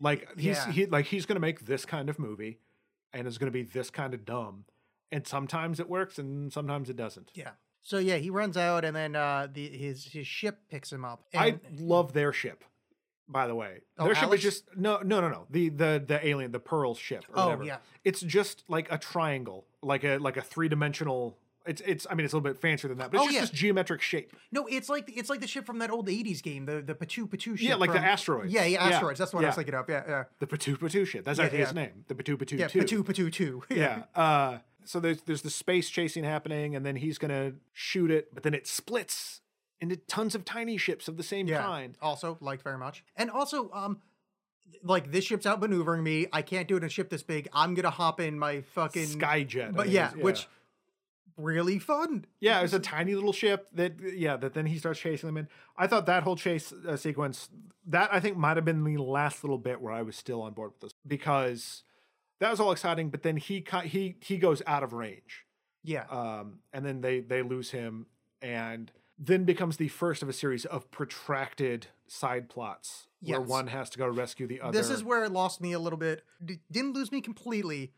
Like he's Yeah. he like he's gonna make this kind of movie, and it's gonna be this kind of dumb, and sometimes it works and sometimes it doesn't. Yeah. So yeah, he runs out, and then uh, the his his ship picks him up. I love their ship. By the way, Oh, their ship Alex? is just no, no, no, no. The the the alien, the Pearl ship. Or Oh, whatever. yeah. It's just like a triangle, like a like a three dimensional. It's it's. I mean, it's a little bit fancier than that, but it's Oh, just yeah. this geometric shape. no, it's like it's like the ship from that old '80s game, the the Patu Patu ship. Yeah, like the asteroids. Yeah, yeah, Yeah, asteroids. That's what I was thinking of. Yeah, yeah, The Patu Patu ship. That's Yeah, actually his name. The Patu Patu yeah. Patu Patu Two. yeah. Uh, so there's there's the space chasing happening, and then he's gonna shoot it, but then it splits into tons of tiny ships of the same yeah. kind. Also liked very much, and also um, like this ship's out maneuvering me. I can't do it in a ship this big. I'm gonna hop in my fucking Skyjet. But think yeah, which really fun. Yeah, it's a tiny little ship that yeah that then he starts chasing them in. I thought that whole chase uh, sequence that I think might have been the last little bit where I was still on board with this because that was all exciting. But then he he he goes out of range, Yeah, um, and then they they lose him, and then becomes the first of a series of protracted side plots where one has to go rescue the other. this is where it lost me a little bit. D- didn't lose me completely,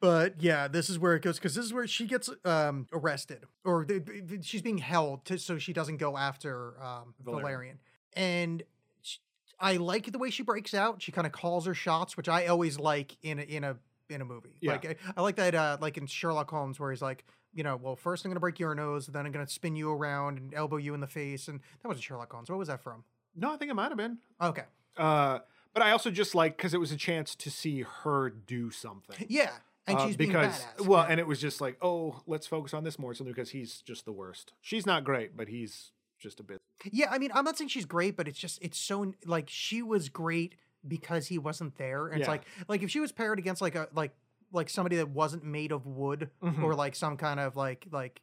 but yeah, this is where it goes because this is where she gets um arrested or th- th- she's being held to, so she doesn't go after um Valerian. Valerian. And sh I like the way she breaks out. She kind of calls her shots, which I always like in a, in a in a movie. Yeah. Like I, I like that uh like in Sherlock Holmes where he's like, you know, well, first I'm gonna break your nose, then I'm gonna spin you around and elbow you in the face. And that wasn't Sherlock Holmes. What was that from? no, I think it might have been. Okay. Uh, But I also just like because it was a chance to see her do something. Yeah, and Uh, she's because badass. well, yeah. and it was just like, oh, let's focus on this more simply because he's just the worst. She's not great, but he's just a bit. Yeah, I mean, I'm not saying she's great, but it's just it's so like she was great because he wasn't there. And it's like like if she was paired against like a like like somebody that wasn't made of wood Mhm. or like some kind of like like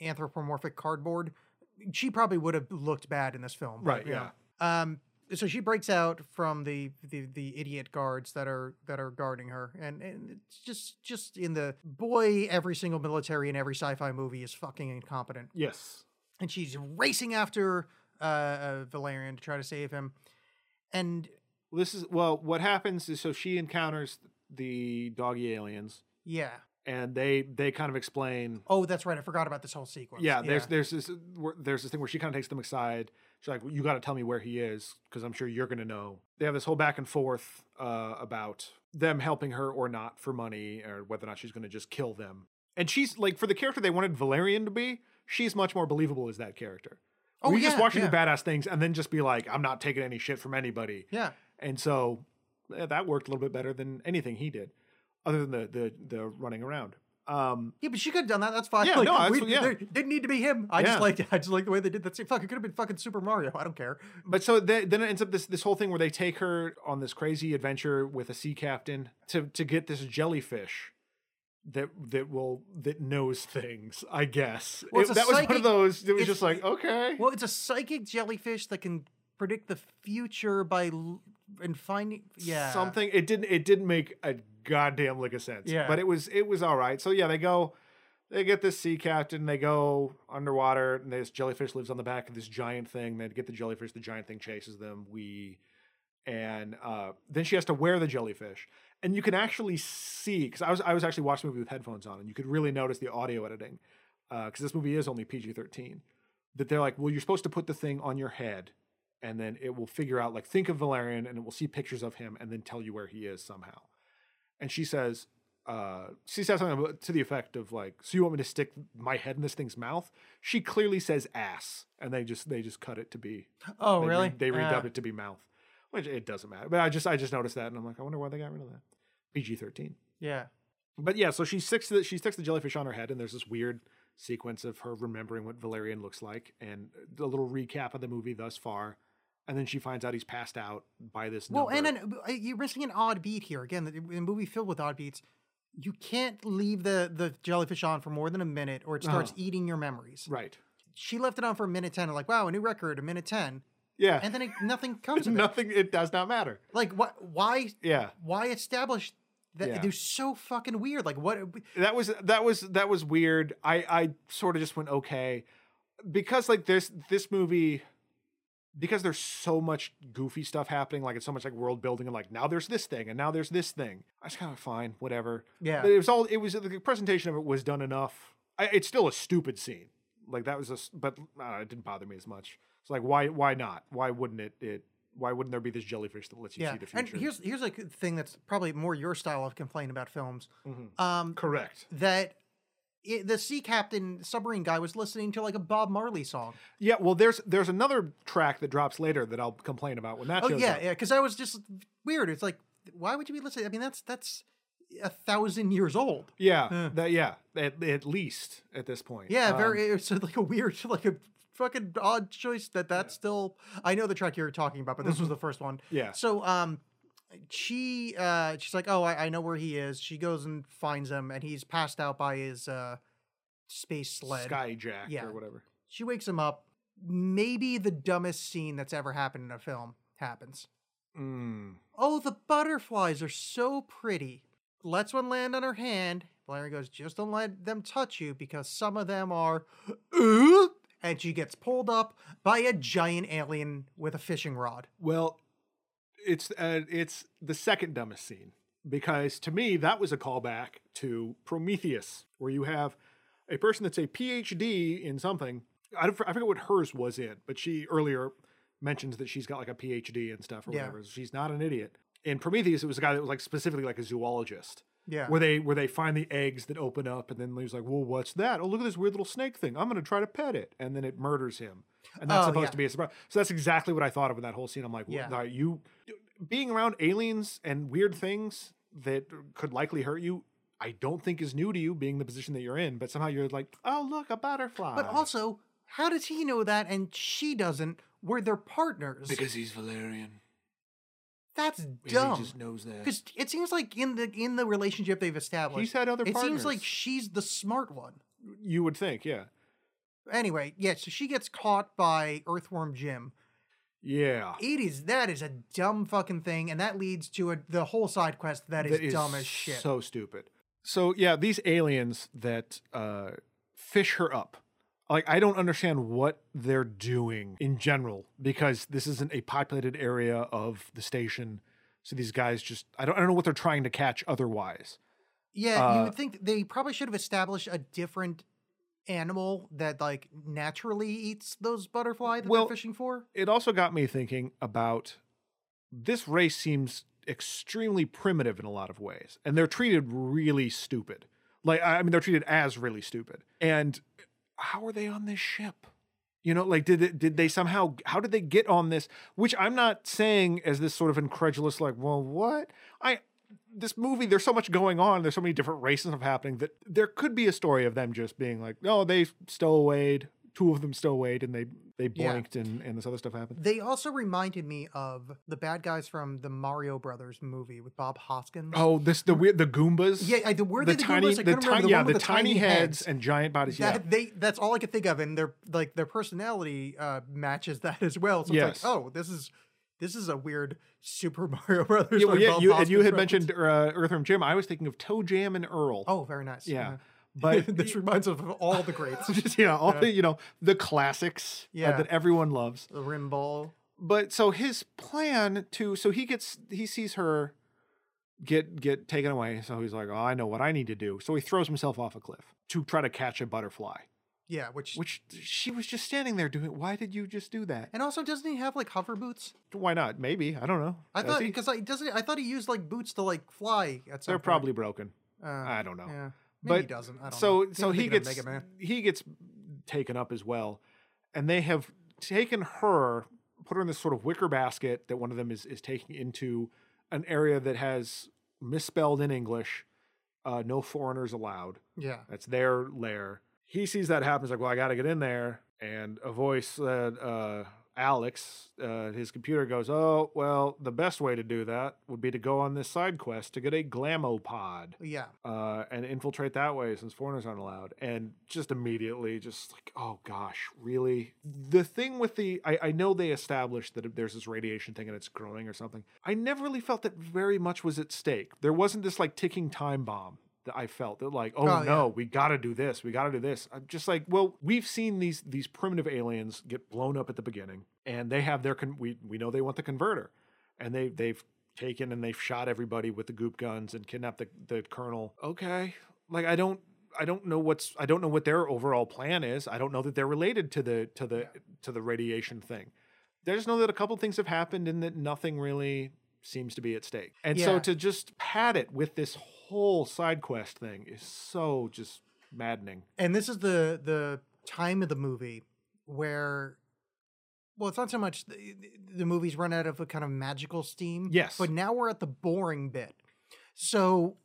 anthropomorphic cardboard, she probably would have looked bad in this film. but, Right, know. Um so she breaks out from the, the the idiot guards that are that are guarding her and, and it's just just in the boy every single military in every sci-fi movie is fucking incompetent Yes. and she's racing after uh, uh, Valerian to try to save him. And This is well. What happens is so she encounters the doggy aliens, yeah, and they they kind of explain. oh, that's right. I forgot about this whole sequence. Yeah, there's there's this where- there's this thing where she kind of takes them aside. She's like, "You got to tell me where he is, because I'm sure you're to know." They have this whole back and forth uh, about them helping her or not for money, or whether or not she's to just kill them. And she's like, for the character they wanted Valerian to be, she's much more believable as that character. Oh, we just yeah, watch her do badass things and then just be like, "I'm not taking any shit from anybody." yeah. And so eh, that worked a little bit better than anything he did, other than the the the running around. Um, Yeah, but she could have done that. That's fine. Yeah, like, no, we, yeah. didn't need to be him. I just like I just like the way they did that. scene. Fuck, it could have been fucking Super Mario. I don't care. but so they, then it ends up this this whole thing where they take her on this crazy adventure with a sea captain to to get this jellyfish that that will that knows things. I guess Well, It- that was one of those. It was just like okay, Well, it's a psychic jellyfish that can predict the future by and finding yeah something. It didn't it didn't make a goddamn lick of sense. Yeah. but it was it was all right. So yeah, they go. They get this sea captain. They go underwater, and this jellyfish lives on the back of this giant thing. They get the jellyfish. The giant thing chases them. We, and uh, then she has to wear the jellyfish, and you can actually see because I was I was actually watching the movie with headphones on, and you could really notice the audio editing because this movie is only PG thirteen. That they're like, well, you're supposed to put the thing on your head, and then it will figure out like think of Valerian, and it will see pictures of him, and then tell you where he is somehow. And she says, uh, she says something to the effect of like, "So you want me to stick my head in this thing's mouth?" She clearly says "ass," and they just they just cut it to be. Oh they re- really? they redubbed Uh, it to be mouth, which it doesn't matter. But I just I just noticed that, and I'm like, I wonder why they got rid of that. PG thirteen. Yeah. But yeah, so she sticks the, she sticks the jellyfish on her head, and there's this weird sequence of her remembering what Valerian looks like, and a little recap of the movie thus far. And then she finds out he's passed out by this. Well, and number. an, uh, you're missing an odd beat here. Again, the, the movie filled with odd beats. You can't leave the the jellyfish on for more than a minute, or it starts Uh-huh. eating your memories. right, She left it on for a minute ten. Like, wow, a new record, a minute ten, yeah, and then it, nothing comes of it. nothing. It does not matter. Like, what? Why? Yeah, Why establish that? Yeah. They're so fucking weird. Like, what? that was that was that was weird. I I sort of just went okay because like this this movie because there's so much goofy stuff happening, like it's so much like world building and like now there's this thing and now there's this thing. I just kind of fine, whatever. Yeah. But it was all it was the presentation of it was done enough. I, it's still a stupid scene. Like that was a but uh, it didn't bother me as much. It's like why why not? Why wouldn't it it why wouldn't there be this jellyfish that lets you Yeah. see the future? And here's here's a thing that's probably more your style of complaint about films. Mhm. Um, correct. that it, the sea captain submarine guy was listening to like a Bob Marley song. Yeah, well, there's there's another track that drops later that I'll complain about when that Oh shows yeah, up. yeah. Because I was just weird. It's like, why would you be listening? I mean, that's that's a thousand years old. Yeah, Huh. that yeah, at, at least at this point. Yeah, Um, very. It's like a weird, like a fucking odd choice. That that's still. I know the track you're talking about, but this was the first one. Mm-hmm. Yeah. So um, she uh she's like, oh, I, I know where he is. She goes and finds him, and he's passed out by his uh space sled. Skyjack Yeah. or whatever. She wakes him up. Maybe the dumbest scene that's ever happened in a film happens. Mm. Oh, the butterflies are so pretty. Lets one land on her hand. Larry goes, just don't let them touch you because some of them are. And she gets pulled up by a giant alien with a fishing rod. Well, it's uh, it's the second dumbest scene because to me that was a callback to Prometheus, where you have a person that's a PhD in something. I, don't, I forget what hers was in, but she earlier mentions that she's got like a PhD and stuff or Yeah. whatever. She's not an idiot. In Prometheus, it was a guy that was like specifically like a zoologist. Yeah. where they where they find the eggs that open up, and then he's like, "Well, what's that? Oh, look at this weird little snake thing. I'm going to try to pet it," and then it murders him, and that's Oh, supposed yeah. to be a surprise. So that's exactly what I thought of in that whole scene. I'm like, Yeah. "Well, you." being around aliens and weird things that could likely hurt you, I don't think is new to you being the position that you're in. But somehow you're like, oh look, a butterfly. But also, how does he know that and she doesn't? Where they're partners. because he's Valerian, That's dumb. he just knows that. Because it seems like in the in the relationship they've established, He's had other it seems like she's the smart one. You would think, yeah, Anyway, yeah, so she gets caught by Earthworm Jim. yeah. It is that is a dumb fucking thing, and that leads to a, the whole side quest that is, That is dumb as shit. So stupid. So yeah, these aliens that uh, fish her up. Like I don't understand what they're doing in general because this isn't a populated area of the station. So these guys just I don't I don't know what they're trying to catch otherwise. yeah, you uh, would think they probably should have established a different animal that like naturally eats those butterfly that Well, they're fishing for. It also got me thinking about this race seems extremely primitive in a lot of ways, and they're treated really stupid. Like I I mean, they're treated as really stupid. And how are they on this ship? You know, like did it, did they somehow? How did they get on this? Which I'm not saying as this sort of incredulous, like, well, what? I this movie, there's so much going on. There's so many different races of happening that there could be a story of them just being like, no, they stowawayed. Two of them stowawayed, and they they Yeah. blinked, and and this other stuff happened. They also reminded me of the bad guys from the Mario Brothers movie with Bob Hoskins. Oh, this the weird the Goombas. yeah, I, the were the the tiny, Goombas? The remember tiny, the yeah, one the with tiny heads and giant bodies. Yeah, they that's all I could think of, and their like their personality uh, matches that as well. So Yes. it's like, oh, this is this is a weird Super Mario Brothers. yeah, well, yeah you, and you had reference. mentioned uh, Earthworm Jim. I was thinking of ToeJam and Earl. Oh, very nice. yeah, but this reminds us of all the greats. just, yeah, all the you know the classics uh, that everyone loves. the rim ball. But so his plan to so he gets he sees her get get taken away. So he's like, oh, I know what I need to do. So he throws himself off a cliff to try to catch a butterfly, Yeah, which, which she was just standing there doing. Why did you just do that? and also doesn't he have like hover boots? Why not? Maybe I don't know. I Does thought he? because I doesn't. I thought he used like boots to like fly at some they're point. probably broken. Uh, I don't know. Yeah, maybe But he doesn't. I don't so know. so he gets Mega Man. he gets taken up as well, and they have taken her, put her in this sort of wicker basket that one of them is is taking into an area that has misspelled in English, uh, no foreigners allowed. Yeah. That's their lair. He sees that happen. He's like, well, I got to get in there. And a voice said, uh, Alex, uh, his computer goes, oh, well, the best way to do that would be to go on this side quest to get a glamopod Yeah. uh, and infiltrate that way since foreigners aren't allowed. And just immediately, just like, oh gosh, really? The thing with the, I, I know they established that there's this radiation thing and it's growing or something. I never really felt that very much was at stake. There wasn't this like ticking time bomb. That I felt that like, oh, Oh, no, we got to do this, we got to do this. I'm just like, well, we've seen these these primitive aliens get blown up at the beginning, and they have their con- we we know they want the converter, and they they've taken and they've shot everybody with the goop guns and kidnapped the, the colonel. Okay. Like I don't I don't know what's I don't know what their overall plan is. I don't know that they're related to the to the to the radiation thing. I just know that a couple things have happened and that nothing really seems to be at stake. And so to just pad it with this whole side quest thing is so just maddening. and this is the the time of the movie where well it's not so much the, the movies run out of a kind of magical steam Yes. but now we're at the boring bit so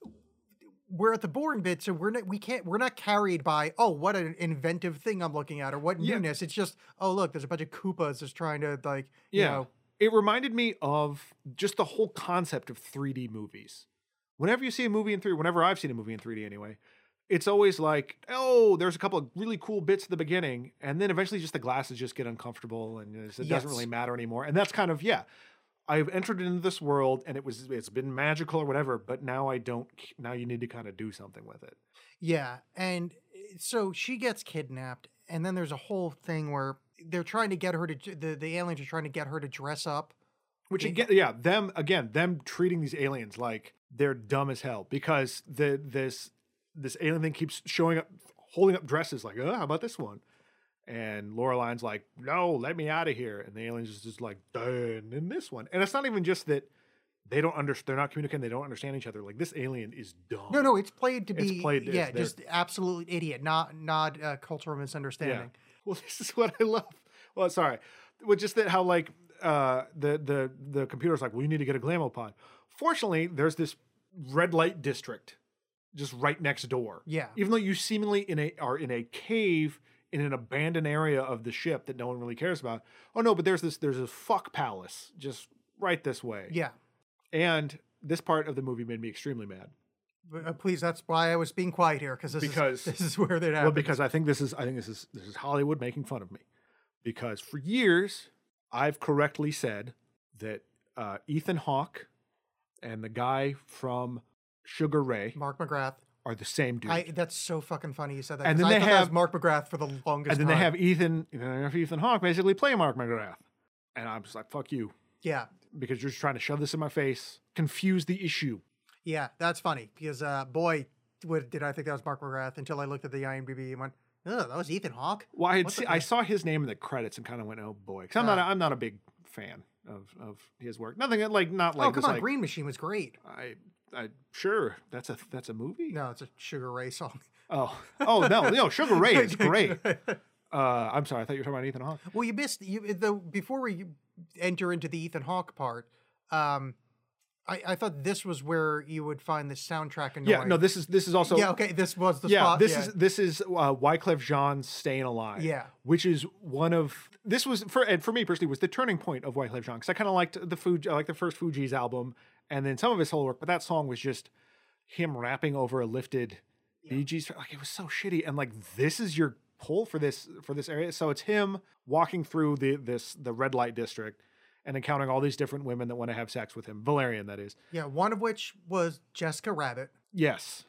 we're at the boring bit so we're not we can't we're not carried by oh what an inventive thing i'm looking at or what Yeah. newness it's just oh look there's a bunch of koopas just trying to like Yeah. you know It reminded me of just the whole concept of 3D movies. Whenever you see a movie in 3D, whenever I've seen a movie in 3D anyway, it's always like, oh, there's a couple of really cool bits at the beginning, and then eventually just the glasses just get uncomfortable and it doesn't really matter anymore. And that's kind of yeah. I've entered into this world and it was it's been magical or whatever, but now I don't now you need to kind of do something with it. Yeah, and uh, so she gets kidnapped, and then there's a whole thing where they're trying to get her to the the aliens are trying to get her to dress up. Which again, yeah, them again, them treating these aliens like they're dumb as hell because the this this alien thing keeps showing up, holding up dresses like, oh, how about this one? And Laureline's like, no, let me out of here. And the aliens is just like, done in this one. And it's not even just that they don't understand, they're not communicating, they don't understand each other. Like this alien is dumb. No, no, it's played to It's be played- it's yeah, there. just absolute idiot, not not uh, cultural misunderstanding. Well, this is what I love. Well, sorry. Well, just that how like uh, the the the computer's like, "We need to get a Glamopod." Fortunately, there's this red light district just right next door. Yeah. Even though you seemingly in a are in a cave in an abandoned area of the ship that no one really cares about. Oh no, but there's this there's a fuck palace just right this way. Yeah. And this part of the movie made me extremely mad. But, uh, please, that's why I was being quiet here because this Because- is this is where that happens. Well, because I think this is I think this is this is Hollywood making fun of me. Because for years I've correctly said that uh, Ethan Hawke and the guy from Sugar Ray Mark McGrath. are the same dude. I, that's so fucking funny you said that. And then I they thought that was have- Mark McGrath for the longest and then time. they have Ethan, they have Ethan Hawke basically play Mark McGrath. And I'm just like, fuck you, yeah, because you're just trying to shove this in my face, confuse the issue. yeah, that's funny because uh, boy, what, did I think that was Mark McGrath until I looked at the IMDb and went, oh, that was Ethan Hawke. Well, I, had see, I saw his name in the credits and kind of went, oh boy, because I'm not a. I'm not a big fan of of his work. Nothing like not like oh, come on, like Green Machine was great. I I sure that's a that's a movie. No, it's a Sugar Ray song. Oh oh no no Sugar Ray is great. Uh, I'm sorry, I thought you were talking about Ethan Hawke. Well, you missed you the before we enter into the Ethan Hawke part. Um, I, I thought this was where you would find the soundtrack annoying. Yeah, no, this is this is also yeah, okay, this was the yeah, spot. this yeah. is this is uh, Wyclef Jean's "Staying Alive." Yeah. which is one of this was for and for me personally was the turning point of Wyclef Jean because I kind of liked the Fugees, I like the first Fugees album and then some of his whole work, but that song was just him rapping over a lifted Bee Gees. Like it was so shitty, and like this is your pull for this for this area. So it's him walking through the this the red light district and encountering all these different women that want to have sex with him. Valerian, that is. yeah, one of which was Jessica Rabbit. Yes,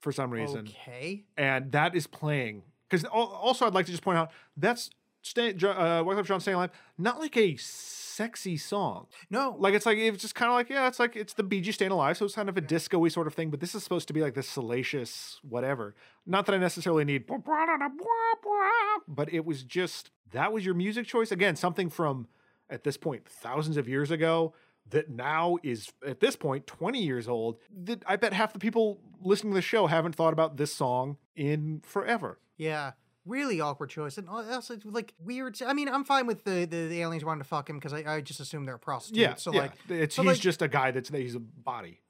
for some reason Okay. and that is playing because also I'd like to just point out that's stay, uh, Wyclef Jean staying alive, not like a sexy song. No, Like it's like it's just kind of like yeah, it's like it's the Bee Gees staying alive, so it's kind of a disco-y sort of thing. But this is supposed to be like this salacious whatever. Not that I necessarily need, but it was just that was your music choice again. Something from at this point thousands of years ago that now is at this point 20 years old that i bet half the people listening to the show haven't thought about this song in forever yeah, really awkward choice, and also like weird. I mean, I'm fine with the the, the aliens wanting to fuck him because I, I just assume they're prostitutes. yeah So yeah. like, it's he's like- just a guy that's he's a body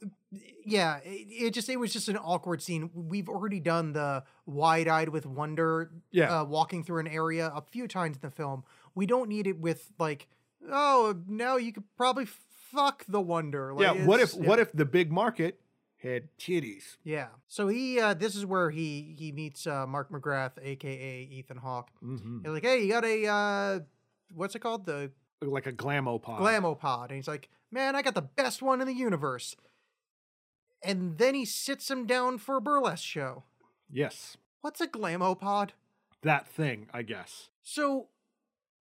yeah, it, it just it was just an awkward scene. We've already done the wide eyed with wonder. Yeah. uh, walking through an area a few times in the film. We don't need it with like, oh, now you could probably fuck the wonder. Like, yeah what if it's- what if the big market had titties Yeah. So he, uh, this is where he he meets uh, Mark McGrath, aka Ethan Hawke. mm-hmm. He's like, hey, you got a uh, what's it called? The like a glamopod Glamopod. And he's like, man, I got the best one in the universe. And then he sits him down for a burlesque show. yes What's a Glamopod? that thing i guess So,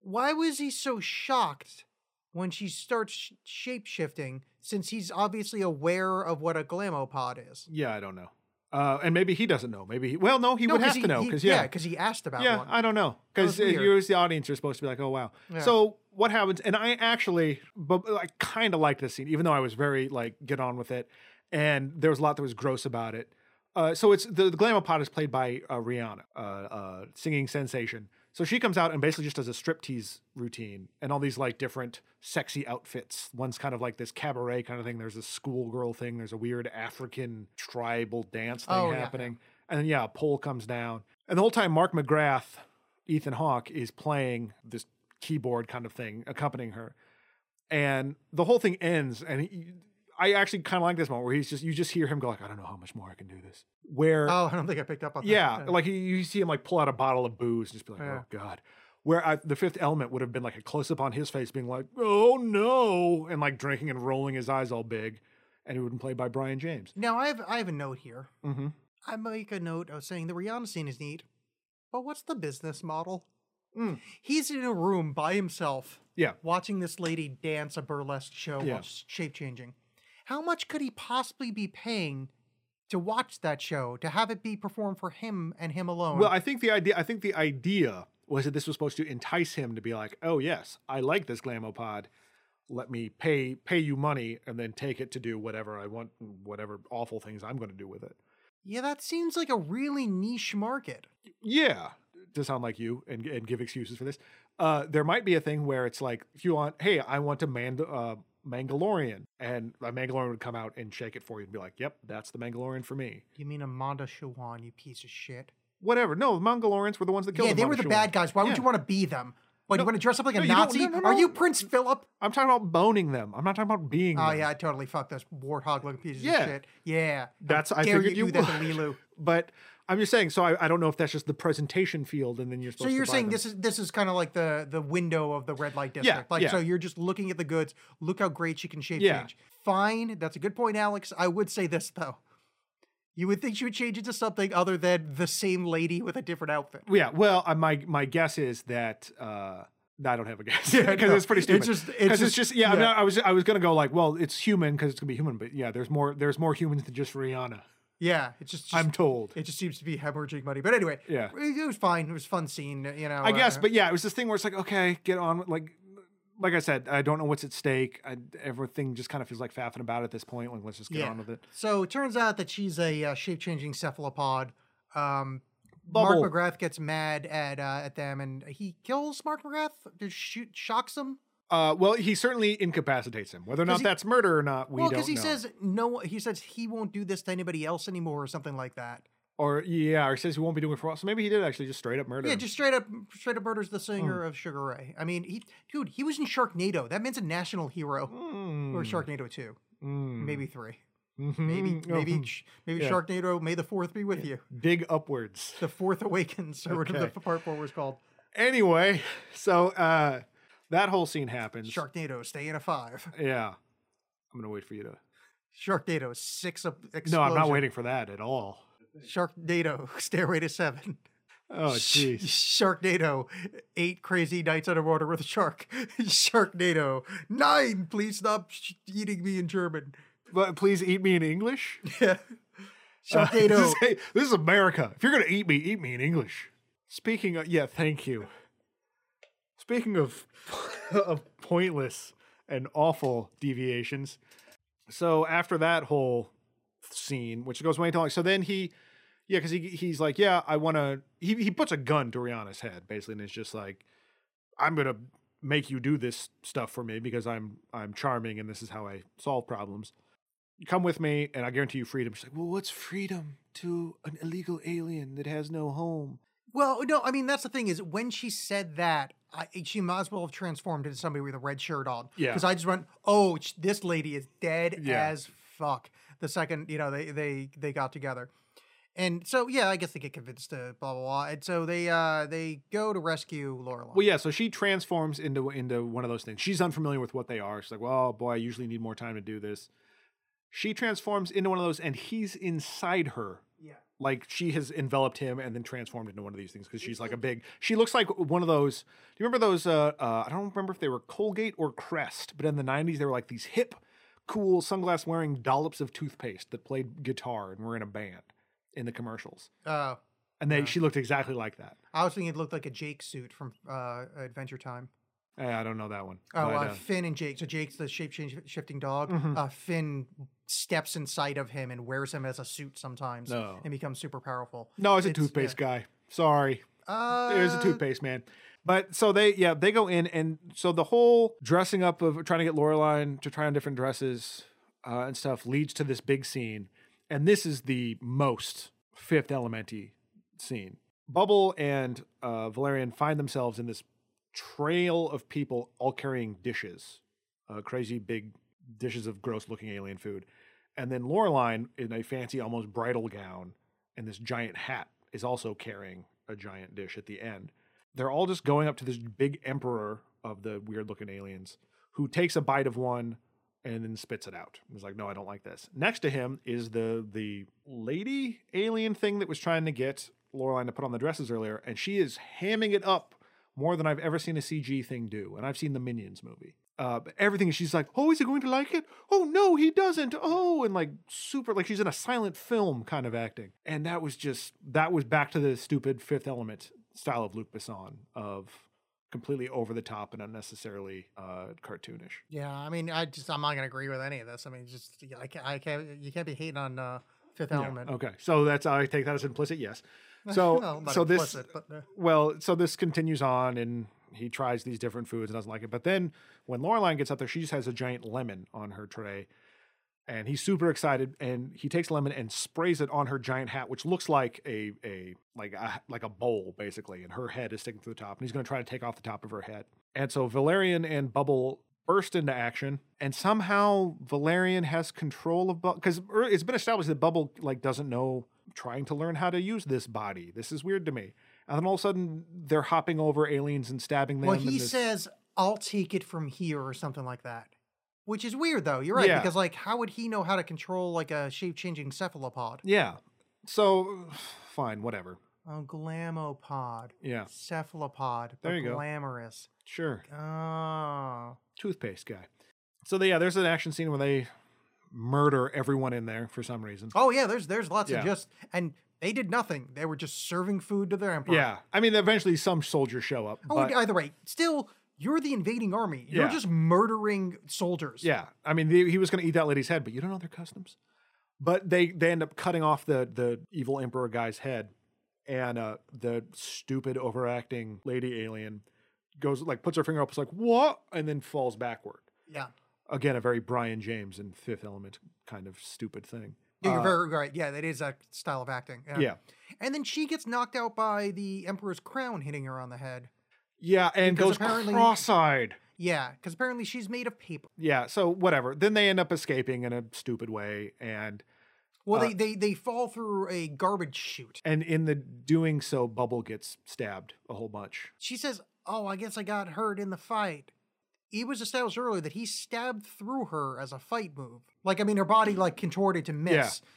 why was he so shocked when she starts sh- shape shifting? Since he's obviously aware of what a Glamopod is. yeah i don't know uh, and maybe he doesn't know maybe he, well no he No, would have to know because yeah, yeah because he asked about yeah one. i don't know because you as the audience are supposed to be like oh wow Yeah. so what happens and i actually but i kind of like this scene even though i was very like get on with it and there was a lot that was gross about it uh, so it's the, the Glamopod is played by uh, Rihanna, uh, uh, singing sensation. So she comes out and basically just does a striptease routine and all these like different sexy outfits. One's kind of like this cabaret kind of thing. There's a schoolgirl thing. There's a weird African tribal dance thing Oh, yeah, happening. And then yeah, a pole comes down. And the whole time Mark McGrath, Ethan Hawke, is playing this keyboard kind of thing, accompanying her. And the whole thing ends, and he, I actually kind of like this moment where he's just you just hear him go like, I don't know how much more I can do this. Where Oh, I don't think I picked up on that. yeah, like you, you see him like pull out a bottle of booze and just be like, Yeah. oh god. Where I, the fifth element would have been like a close up on his face, being like, oh no, and like drinking and rolling his eyes all big, and it would have been played by Brion James. Now I have I have a note here. Mm-hmm. I make a note of saying the Rihanna scene is neat, but what's the business model? Mm. He's in a room by himself Yeah, watching this lady dance a burlesque show Yeah. shape changing. How much could he possibly be paying to watch that show, to have it be performed for him and him alone? Well, I think the idea I think the idea was that this was supposed to entice him to be like, "Oh yes, I like this glamopod. Let me pay pay you money and then take it to do whatever I want, whatever awful things I'm going to do with it." yeah, that seems like a really niche market. Yeah, to sound like you and, and give excuses for this. Uh, there might be a thing where it's like, if you want, hey, I want a Mand- uh, Mandalorian, and a Mandalorian would come out and shake it for you and be like, yep, that's the Mandalorian for me. You mean Mondoshawan, you piece of shit? Whatever. No, the Mandalorians were the ones that killed yeah, they were the Amanda bad guys. Why would you want to be them? What, you want to dress up like a no, you Nazi? no, no, Are you. Prince Philip? I'm talking about boning them. I'm not talking about being Oh them. yeah, I totally fucked those warthog looking pieces Yeah. of shit. Yeah, That's- I dare figured you you do that to would. Leeloo. But I'm just saying, so I, I don't know if that's just the presentation field and then you're supposed So you're saying them. this is this is kind of like the the window of the red light district. Yeah, like yeah. so you're just looking at the goods. Look how great she can shape Yeah. change. Fine, that's a good point, Alex. I would say this though. You would think she would change it to something other than the same lady with a different outfit. Yeah, well, uh, my my guess is that uh, I don't have a guess Yeah, because no, it's pretty stupid. it's just- it's 'Cause it's just- just yeah. I, mean. I was I was gonna go like, well, it's human because it's gonna be human, but yeah, there's more there's more humans than just Rihanna. Yeah, it's just, just I'm told. it just seems to be hemorrhaging money. But anyway, Yeah. it, was fine. It was a fun scene. You know, I guess, uh, but yeah, it was this thing where it's like, okay, get on with like. Like I said, I don't know what's at stake. I, everything just kind of feels like faffing about at this point. Like, let's just get on with it. So it turns out that she's a uh, shape-changing cephalopod. Um, Bubble. Mark McGrath gets mad at uh, at them, and he kills Mark McGrath. Just shoot, shocks him. Uh, well, he certainly incapacitates him. Whether or not he- that's murder or not, we well, don't know. Well, because he says no. He says he won't do this to anybody else anymore, or something like that. Or yeah, or says he won't be doing it for a while. So maybe he did actually just straight up murder. Yeah, him. just straight up, straight up murders the Hmm. singer of Sugar Ray. I mean, he, dude, he was in Sharknado. That man's a national hero. Mm, Or Sharknado two, mm, maybe three, mhm, maybe maybe mhm. maybe yeah. Sharknado. May the fourth be with you. dig upwards. The fourth awakens, or whatever Okay. the part four was called. Anyway, so uh, that whole scene happens. Sharknado, stay in a five. Yeah, I'm gonna wait for you to. Sharknado, six up. No, I'm not waiting for that at all. Sharknado, stairway to seven. Oh, jeez. Sharknado, eight crazy nights underwater with a shark. Sharknado, nine. Please stop sh- eating me in German. But please eat me in English. Yeah. Uh, Sharknado. this, is, hey, this is America. If you're gonna eat me, eat me in English. Speaking of, yeah, thank you. Speaking of of pointless and awful deviations, so after that whole scene, which goes way too long, so then he, yeah, because he he's like, yeah, I want to. He he puts a gun to Rihanna's head basically, and it's just like, I'm gonna make you do this stuff for me because I'm I'm charming and this is how I solve problems you come with me and I guarantee you freedom. She's like, well, what's freedom to an illegal alien that has no home? Well, no, I mean that's the thing is when she said that, I, she might as well have transformed into somebody with a red shirt on. Yeah. Because I just went, oh, this lady is dead Yeah. as fuck. The second you know they they they got together, and so yeah, I guess they get convinced to blah blah blah, and so they uh they go to rescue Laureline. Well, yeah, so she transforms into into one of those things. She's unfamiliar with what they are. She's like, well, boy, I usually need more time to do this. She transforms into one of those, and he's inside her. Yeah. Like she has enveloped him and then transformed into one of these things because she's like a big. She looks like one of those. Do you remember those? Uh, uh, I don't remember if they were Colgate or Crest, but in the '90s they were like these hip, cool sunglass wearing dollops of toothpaste that played guitar and were in a band in the commercials. Oh, And they, she looked exactly like that. I was thinking it looked like a Jake suit from uh, Adventure Time. Eh, I don't know that one. Oh, but, uh, uh, Finn and Jake. So Jake's the shape shifting dog. Mhm. Uh, Finn steps inside of him and wears him as a suit sometimes, No. and becomes super powerful. no, it's a it's- toothpaste guy. Sorry. Uh, It was a toothpaste man. But so they, yeah, they go in, and so the whole dressing up of trying to get Laureline to try on different dresses uh, and stuff leads to this big scene, and this is the most Fifth Elementy scene. Bubble and uh, Valerian find themselves in this trail of people all carrying dishes, uh, crazy big dishes of gross-looking alien food, and then Laureline in a fancy, almost bridal gown and this giant hat is also carrying a giant dish at the end. They're all just going up to this big emperor of the weird looking aliens who takes a bite of one and then spits it out. He's like, "No, I don't like this." Next to him is the the lady alien thing that was trying to get Laureline to put on the dresses earlier, and she is hamming it up more than I've ever seen a CG thing do. And I've seen the Minions movie. Uh, everything she's like, oh, is he going to like it? Oh no, he doesn't. Oh, and like super, like she's in a silent film kind of acting. And that was just that was back to the stupid Fifth Element style of Luc Besson of completely over the top and unnecessarily uh, cartoonish. Yeah, I mean, I just I'm not gonna agree with any of this. I mean, just I can't, I can't you can't be hating on uh, Fifth Yeah, Element. Okay, so that's I take that as implicit. Yes. So not so this but, uh, well, so this continues on, and he tries these different foods and doesn't like it. But then when Laureline gets up there, she just has a giant lemon on her tray, and he's super excited. And he takes lemon and sprays it on her giant hat, which looks like a a like a like a bowl basically, and her head is sticking through the top. And he's going to try to take off the top of her head. And so Valerian and Bubble burst into action, and somehow Valerian has control of Bubble because er, it's been established that Bubble like doesn't know trying to learn how to use this body. This is weird to me. And then all of a sudden, they're hopping over aliens and stabbing them. well, he this- says, "I'll take it from here" or something like that, which is weird, though. You're right Yeah. because, like, how would he know how to control like a shape-changing cephalopod? "Yeah." So, fine, whatever. Oh, glamopod, Yeah, cephalopod, There the you go. glamorous. sure. Oh, Toothpaste guy. So, they, yeah, there's an action scene where they murder everyone in there for some reason. oh yeah. There's there's lots Yeah. of just and they did nothing. They were just serving food to their emperor. Yeah, I mean, eventually some soldiers show up. Oh, either way, still, you're the invading army. You're Yeah. just murdering soldiers. Yeah, I mean, they, he was going to eat that lady's head, but you don't know their customs. But they they end up cutting off the the evil emperor guy's head, and uh, the stupid overacting lady alien goes like puts her finger up, it's like what, and then falls backward. Yeah. Again, a very Brion James and Fifth Element kind of stupid thing. Yeah, you're Uh, very right. Yeah, that is a style of acting. yeah, And then she gets knocked out by the Emperor's crown hitting her on the head. Yeah, and Because goes cross-eyed. Yeah, because apparently she's made of paper. Yeah, so whatever. Then they end up escaping in a stupid way, and Well, Uh, they, they they fall through a garbage chute. and in the doing so, Bubble gets stabbed a whole bunch. She says, "Oh, I guess I got hurt in the fight." It was established earlier that he stabbed through her as a fight move. Like, I mean, her body like contorted to miss. Yeah.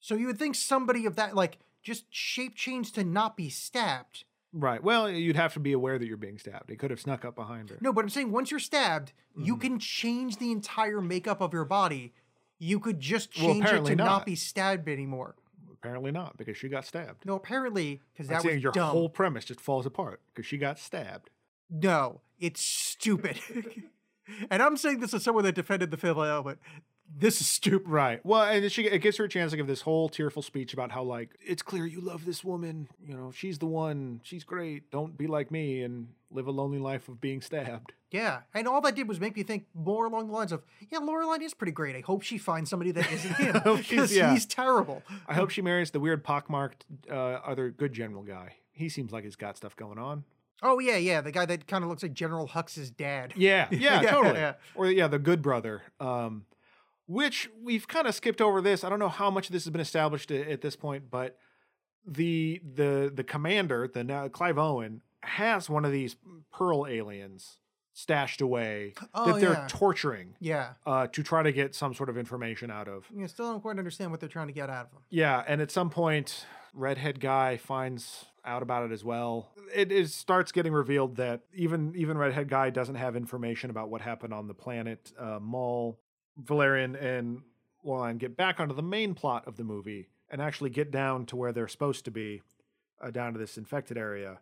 So you would think somebody of that like just shape changed to not be stabbed. Right. Well, you'd have to be aware that you're being stabbed. It could have snuck up behind her. No, but I'm saying once you're stabbed, you Mm-hmm. can change the entire makeup of your body. You could just Well, change it to not. not. be stabbed anymore. Apparently not, because she got stabbed. No, apparently, because I'm that saying was your dumb. whole premise just falls apart because she got stabbed. No, it's stupid. and I'm saying this as someone that defended the fifth element. This is stupid. Right. Well, and she it gives her a chance to give this whole tearful speech about how like it's clear you love this woman. You know, she's the one. She's great. Don't be like me and live a lonely life of being stabbed. Yeah, and all that did was make me think more along the lines of, yeah, Laureline is pretty great. I hope she finds somebody that isn't him because yeah. he's terrible. I hope she marries the weird pockmarked uh, other good general guy. He seems like he's got stuff going on. Oh yeah, yeah, the guy that kind of looks like General Hux's dad. Yeah, yeah, Yeah, totally. yeah. Or yeah, the good brother. Um, which we've kind of skipped over this. I don't know how much of this has been established at, at this point, but the the the commander, the now Clive Owen, has one of these pearl aliens stashed away Oh, that they're yeah. torturing Yeah, uh, to try to get some sort of information out of. I still don't quite understand what they're trying to get out of him. Yeah, and at some point, redhead guy finds out about it as well. It, it starts getting revealed that even even redhead guy doesn't have information about what happened on the planet uh, Maul. Valerian and Laureline get back onto the main plot of the movie and actually get down to where they're supposed to be, uh, down to this infected area.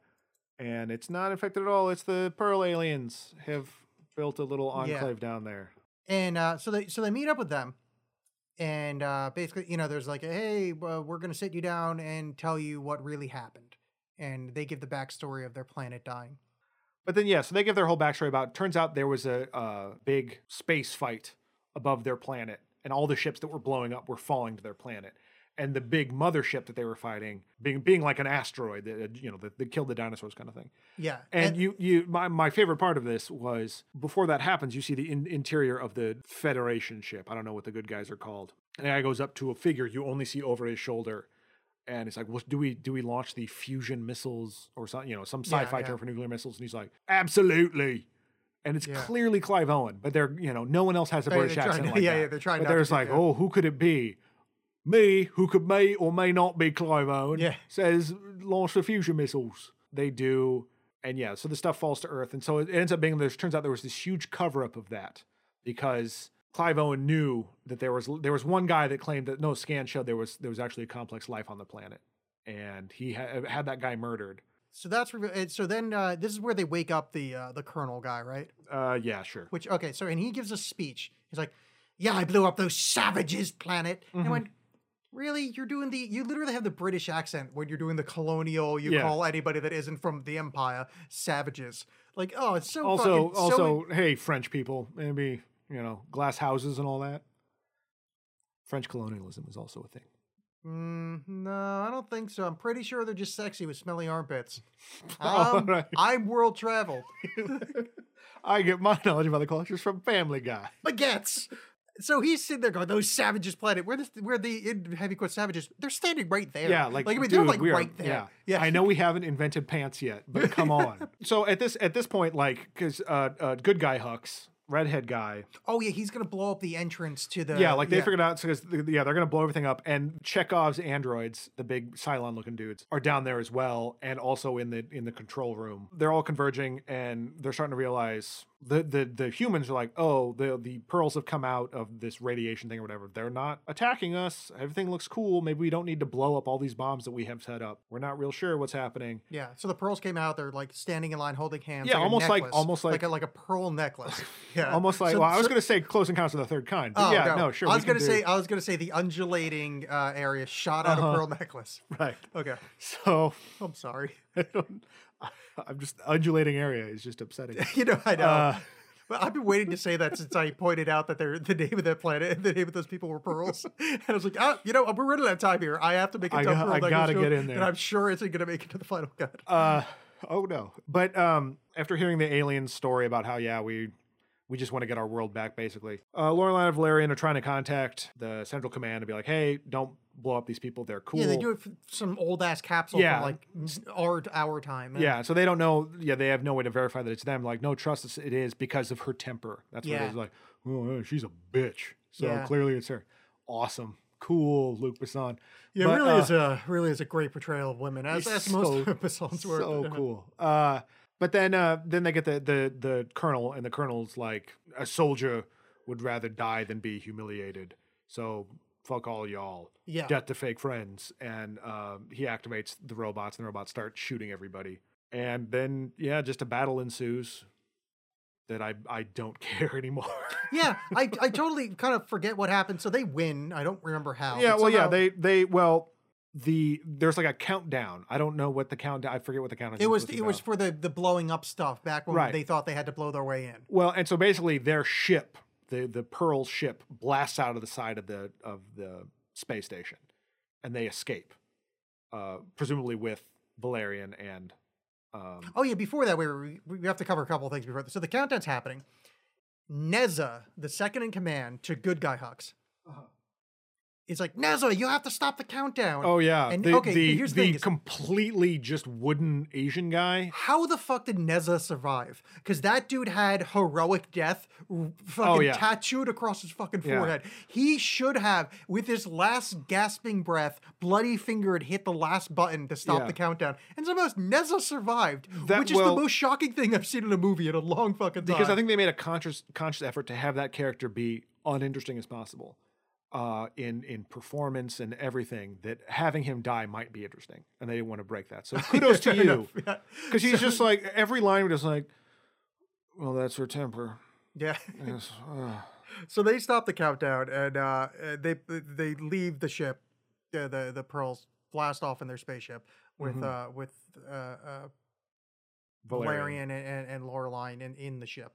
And it's not infected at all. It's the Pearl aliens have built a little Yeah. enclave down there. And uh, so they so they meet up with them, and uh, basically, you know, there's like, a, hey, well, we're gonna sit you down and tell you what really happened, and they give the backstory of their planet dying. But then, yeah, so they give their whole backstory about. Turns out there was a, a big space fight above their planet, and all the ships that were blowing up were falling to their planet. And the big mothership that they were fighting, being being like an asteroid that you know that, that killed the dinosaurs, kind of thing. Yeah, And, you, you, my, my favorite part of this was before that happens, you see the in, interior of the Federation ship. I don't know what the good guys are called. And the guy goes up to a figure you only see over his shoulder, and he's like, "Well, do we do we launch the fusion missiles or something? You know, some sci-fi yeah. term for nuclear missiles?" And he's like, "Absolutely." And it's Yeah. clearly Clive Owen, but they're you know no one else has a British they're accent to- like yeah, that. yeah, they're trying But there's like, "Oh, who could it be?" Me, who could may or may not be Clive Owen, Yeah. says launch the fusion missiles. They do, and yeah, so the stuff falls to Earth, and so it ends up being there's turns out there was this huge cover up of that because Clive Owen knew that there was there was one guy that claimed that no scan showed there was there was actually a complex life on the planet, and he ha- had that guy murdered. So that's and so then uh, this is where they wake up the uh, the colonel guy, right? Uh, yeah, sure. Which okay, so and he gives a speech. He's like, "Yeah, I blew up those savages' planet." And I Mhm. went, Really, you're doing the you literally have the British accent when you're doing the colonial. You Yeah. call anybody that isn't from the empire savages. Like, oh, it's so Also, fucking, so also, hey, French people, maybe you know, glass houses and all that. French colonialism is also a thing. Mm, no, I don't think so. I'm pretty sure they're just sexy with smelly armpits. Um, right. I'm world traveled. I get my knowledge about the cultures from Family Guy. Baguettes. So he's sitting there going, "Those savages planet. Where the where the heavy quote savages? They're standing right there. Yeah, like, I mean, dude, they're like we are- right there. Yeah, yeah. I know we haven't invented pants yet, but come on. so at this at this point, like, because uh, uh, good guy Hux, redhead guy, Oh yeah, he's gonna blow up the entrance to the. yeah, like they figured out because yeah, they're gonna blow everything up, and Chekhov's androids, the big Cylon looking dudes, are down there as well, and also in the in the control room. They're all converging, and they're starting to realize the the the humans are like, oh, the the pearls have come out of this radiation thing or whatever. They're not attacking us. Everything looks cool. Maybe we don't need to blow up all these bombs that we have set up. We're not real sure what's happening. Yeah, so the pearls came out. They're like standing in line, holding hands. Yeah, like almost like- almost like- like a, like a pearl necklace. Yeah, Almost like So- well, I was gonna say close encounters of the third kind. But Oh, yeah, no, sure. I was gonna say I was gonna say the undulating uh, area shot out Uh-huh. a pearl necklace. right. Okay, So I'm sorry. I'm just undulating area is just upsetting. you know, I know. Uh, But I've been waiting to say that since I pointed out that they're the name of that planet and the name of those people were pearls. And I was like, ah, you know, we're running out of time here. I have to make a I tough got- pearl I gotta get in there, and I'm sure it's going to make it to the final cut. Uh, oh no. But um, after hearing the alien story about how yeah we we just want to get our world back basically, uh, Laureline and Valerian are trying to contact the Central Command and be like, hey, don't blow up these people. They're cool. Yeah, they do it for some old ass capsule Yeah. like our our time. Yeah, so they don't know. Yeah, they have no way to verify that it's them. Like, no, trust us, it is because of her temper. That's what it is. Like, oh, she's a bitch. So Yeah. clearly it's her. Awesome, cool, Luc Besson. Yeah, But, it really uh, is a really is a great portrayal of women, as, as most so- episodes were. so cool. Uh, but then uh, then they get the the the colonel, and the colonel's like, a soldier would rather die than be humiliated. So fuck all y'all. Yeah. Death to fake friends. And um, he activates the robots, and the robots start shooting everybody. And then yeah, just a battle ensues. That I I don't care anymore. yeah, I, I totally kind of forget what happened. So they win. I don't remember how. yeah, well, yeah, they they well. The there's like a countdown. I don't know what the countdown. I forget what the countdown. It was it was for the the blowing up stuff back when Right. they thought they had to blow their way in. Well, and so basically their ship, the the Pearl ship, blasts out of the side of the of the space station, and they escape, uh, presumably with Valerian and. Um, Oh yeah, before that we were, we have to cover a couple of things before. So the countdown's happening. Neza, the second in command to Good Guy Hux, is like Neza, you have to stop the countdown. oh yeah, And- the okay, the, here's the the thing completely just wooden Asian guy. How the fuck did Neza survive? Because that dude had heroic death fucking Oh, yeah. tattooed across his fucking Yeah. forehead. He should have, with his last gasping breath, bloody fingered hit the last button to stop Yeah. the countdown. And somehow Neza survived, That- which is well- the most shocking thing I've seen in a movie in a long fucking time. because I think they made a conscious conscious effort to have that character be uninteresting as possible, uh, in in performance and everything. That having him die might be interesting, and they didn't want to break that. So kudos to you, enough, yeah. because he's just like every line was just like, well, that's her temper. Yeah. Yes. So they stop the countdown and uh, they they leave the ship. Uh, the the pearls blast off in their spaceship with Mhm. uh with uh, uh Valerian, and, and, and Laureline in, in the ship.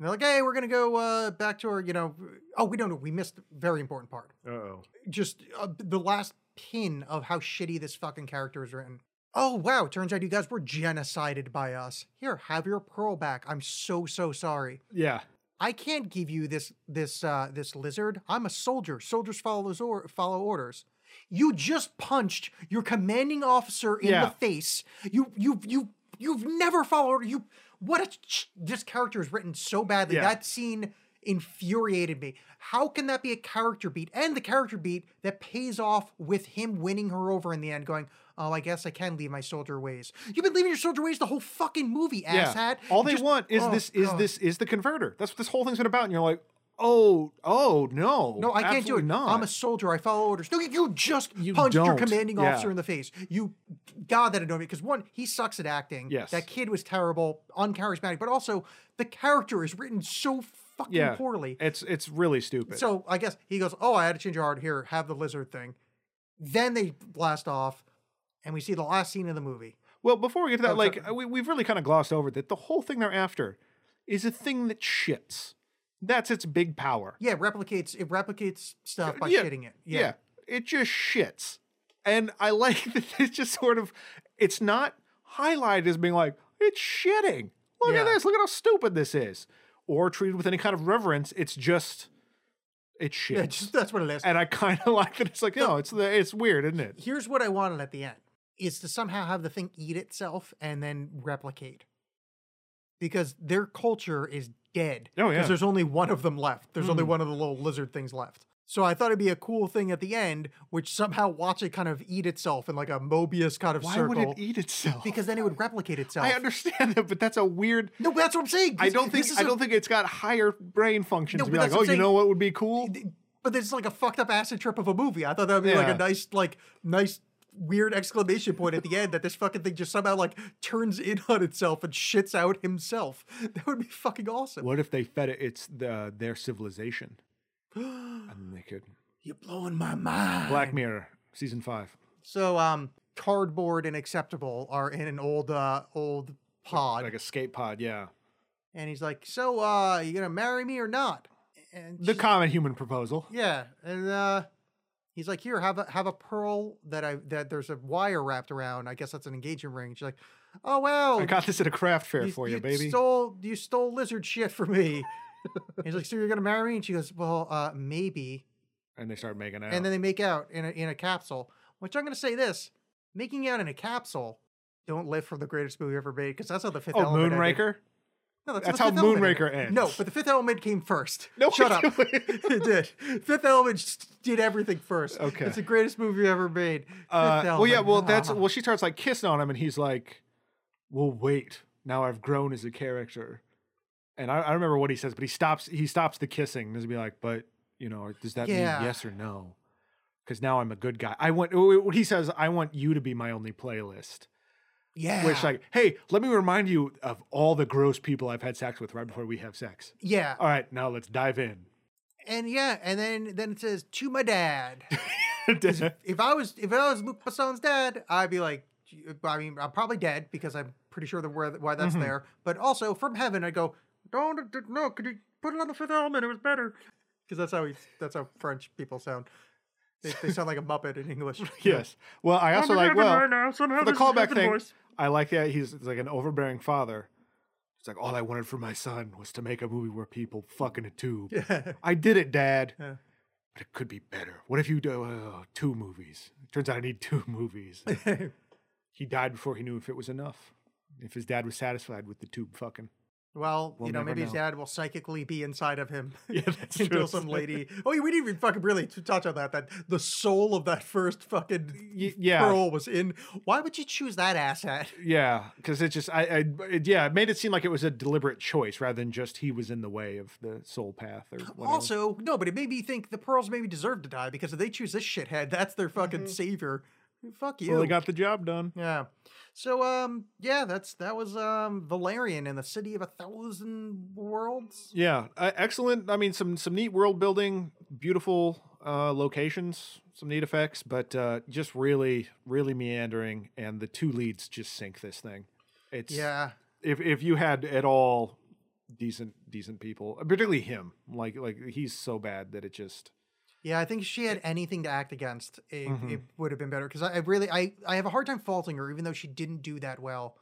And they're like, hey, we're gonna go uh, back to our, you know. Oh, we don't know. We missed a very important part. Uh-oh. Just uh, the last pin of how shitty this fucking character is written. Oh wow! Turns out you guys were genocided by us. Here, have your pearl back. I'm so so sorry. Yeah. I can't give you this this uh, this lizard. I'm a soldier. Soldiers follow those or- follow orders. You just punched your commanding officer in Yeah. the face. You you you you've never followed you. What a ch- this character is written so badly. Yeah. That scene infuriated me. How can that be a character beat and the character beat that pays off with him winning her over in the end? Going, oh, I guess I can leave my soldier ways. You've been leaving your soldier ways the whole fucking movie, Yeah. asshat. All they Just- want is oh, this is this is the converter. That's what this whole thing's been about. And you're like, oh, oh no. No, I can't do it. Not. I'm a soldier. I follow orders. No, you, just You punched your don't. commanding Yeah. officer in the face. You, God, that annoyed me because one, he sucks at acting. Yes. that kid was terrible, uncharismatic, but also the character is written so fucking Yeah. poorly. It's it's really stupid. So I guess he goes, "Oh, I had to change your heart. Here, have the lizard thing." Then they blast off, and we see the last scene of the movie. well, before we get to that, Oh, like sorry. Uh, we, we've really kind of glossed over that the whole thing they're after is a thing that shits. That's its big power. Yeah, it replicates it replicates stuff by Yeah, shitting it. Yeah. Yeah. it just shits. And I like that it's just sort of it's not highlighted as being like, it's shitting. Look at this, look at how stupid this is. Or treated with any kind of reverence. It's just it's shit. Yeah, just, that's what it is. and I kind of like that it's like, no, it's the it's weird, isn't it? Here's what I wanted at the end: is to somehow have the thing eat itself and then replicate. Because their culture is dead. Oh, yeah. Because there's only one of them left. There's only Mhm. one of the little lizard things left. So I thought it'd be a cool thing at the end, which somehow watch it kind of eat itself in like a Mobius kind of Why circle. would it eat itself? Because then it would replicate itself. I understand that, but that's a weird. No, but that's what I'm saying. I don't think I a- don't think it's got higher brain functions No, to be like, oh, you know what would be cool? But it's like a fucked up acid trip of a movie. I thought that would be like a nice, like, nice, weird exclamation point at the end that this fucking thing just somehow like turns in on itself and shits out himself. That would be fucking awesome. What if they fed it? It's the their civilization, and they could. You're blowing my mind. Black Mirror season five. So, um, cardboard and acceptable are in an old, uh, old pod, like a skate pod, yeah. and he's like, "So, uh, you gonna marry me or not?" And The common human proposal. Yeah, and uh he's like, "Here, have a have a pearl that I that there's a wire wrapped around. I guess that's an engagement ring." She's like, "Oh well, I got this at a craft fair for you, baby. Stole you stole lizard shit from me." he's like, "So you're gonna marry me?" And she goes, "Well, uh, maybe." and they start making out. And then they make out in a in a capsule. Which I'm gonna say this: making out in a capsule. Don't live for the greatest movie ever made because that's how the fifth oh, element ended. Moonraker. No, That's the how Fifth Element Moonraker ended. No, but the Fifth Element came first. No, shut up. it did. Fifth Element did everything first. Okay. it's the greatest movie ever made. Fifth Uh, well, yeah. Well, that's Ah. well. She starts like kissing on him, and he's like, "Well, wait. Now I've grown as a character." And I, I remember what he says, but he stops. He stops the kissing. Does be like, "But you know, does that Yeah. mean yes or no?" Because now I'm a good guy. I want. What he says, I want you to be my only playlist. Yeah, Which, like, hey, let me remind you of all the gross people I've had sex with right before we have sex. yeah, All right, now let's dive in. and yeah, and then then it says to my dad. if I was if I was Luc Besson's dad, I'd be like, I mean, I'm probably dead because I'm pretty sure the where why that's Mhm. there. But also from heaven, I go, don't no, could you put it on the Fifth Element? It was better because that's how he that's how French people sound. They, they sound like a muppet in English. yes. Well, I also I'm like well right now, for the callback thing. voice. I like that he's like an overbearing father. It's like all I wanted for my son was to make a movie where people fuck in a tube. Yeah. I did it, Dad. Yeah. But it could be better. What if you do uh, two movies? Turns out I need two movies. he died before he knew if it was enough. If his dad was satisfied with the tube fucking. Well, We'll you know, maybe his dad will psychically be inside of him. Yeah, that's true. until some lady. Oh, we didn't even fucking really touch on that. That the soul of that first fucking Y- yeah. pearl was in. Why would you choose that asshat? Yeah, because it just I, I it, yeah it made it seem like it was a deliberate choice rather than just he was in the way of the soul path or whatever. Also, no, but it made me think the pearls maybe deserve to die because if they choose this shithead, that's their fucking mm-hmm. savior. Fuck you. well, they got the job done. yeah. So um yeah, that's that was um Valerian in the city of a thousand worlds. Yeah, uh, excellent. I mean, some some neat world building, beautiful uh, locations, some neat effects, but uh, just really, really meandering. And the two leads just sink this thing. It's Yeah. If if you had at all decent decent people, particularly him, like like he's so bad that it just Yeah, I think if she had anything to act against, it, Mhm. it would have been better. Because I, I really, I, I have a hard time faulting her, even though she didn't do that well.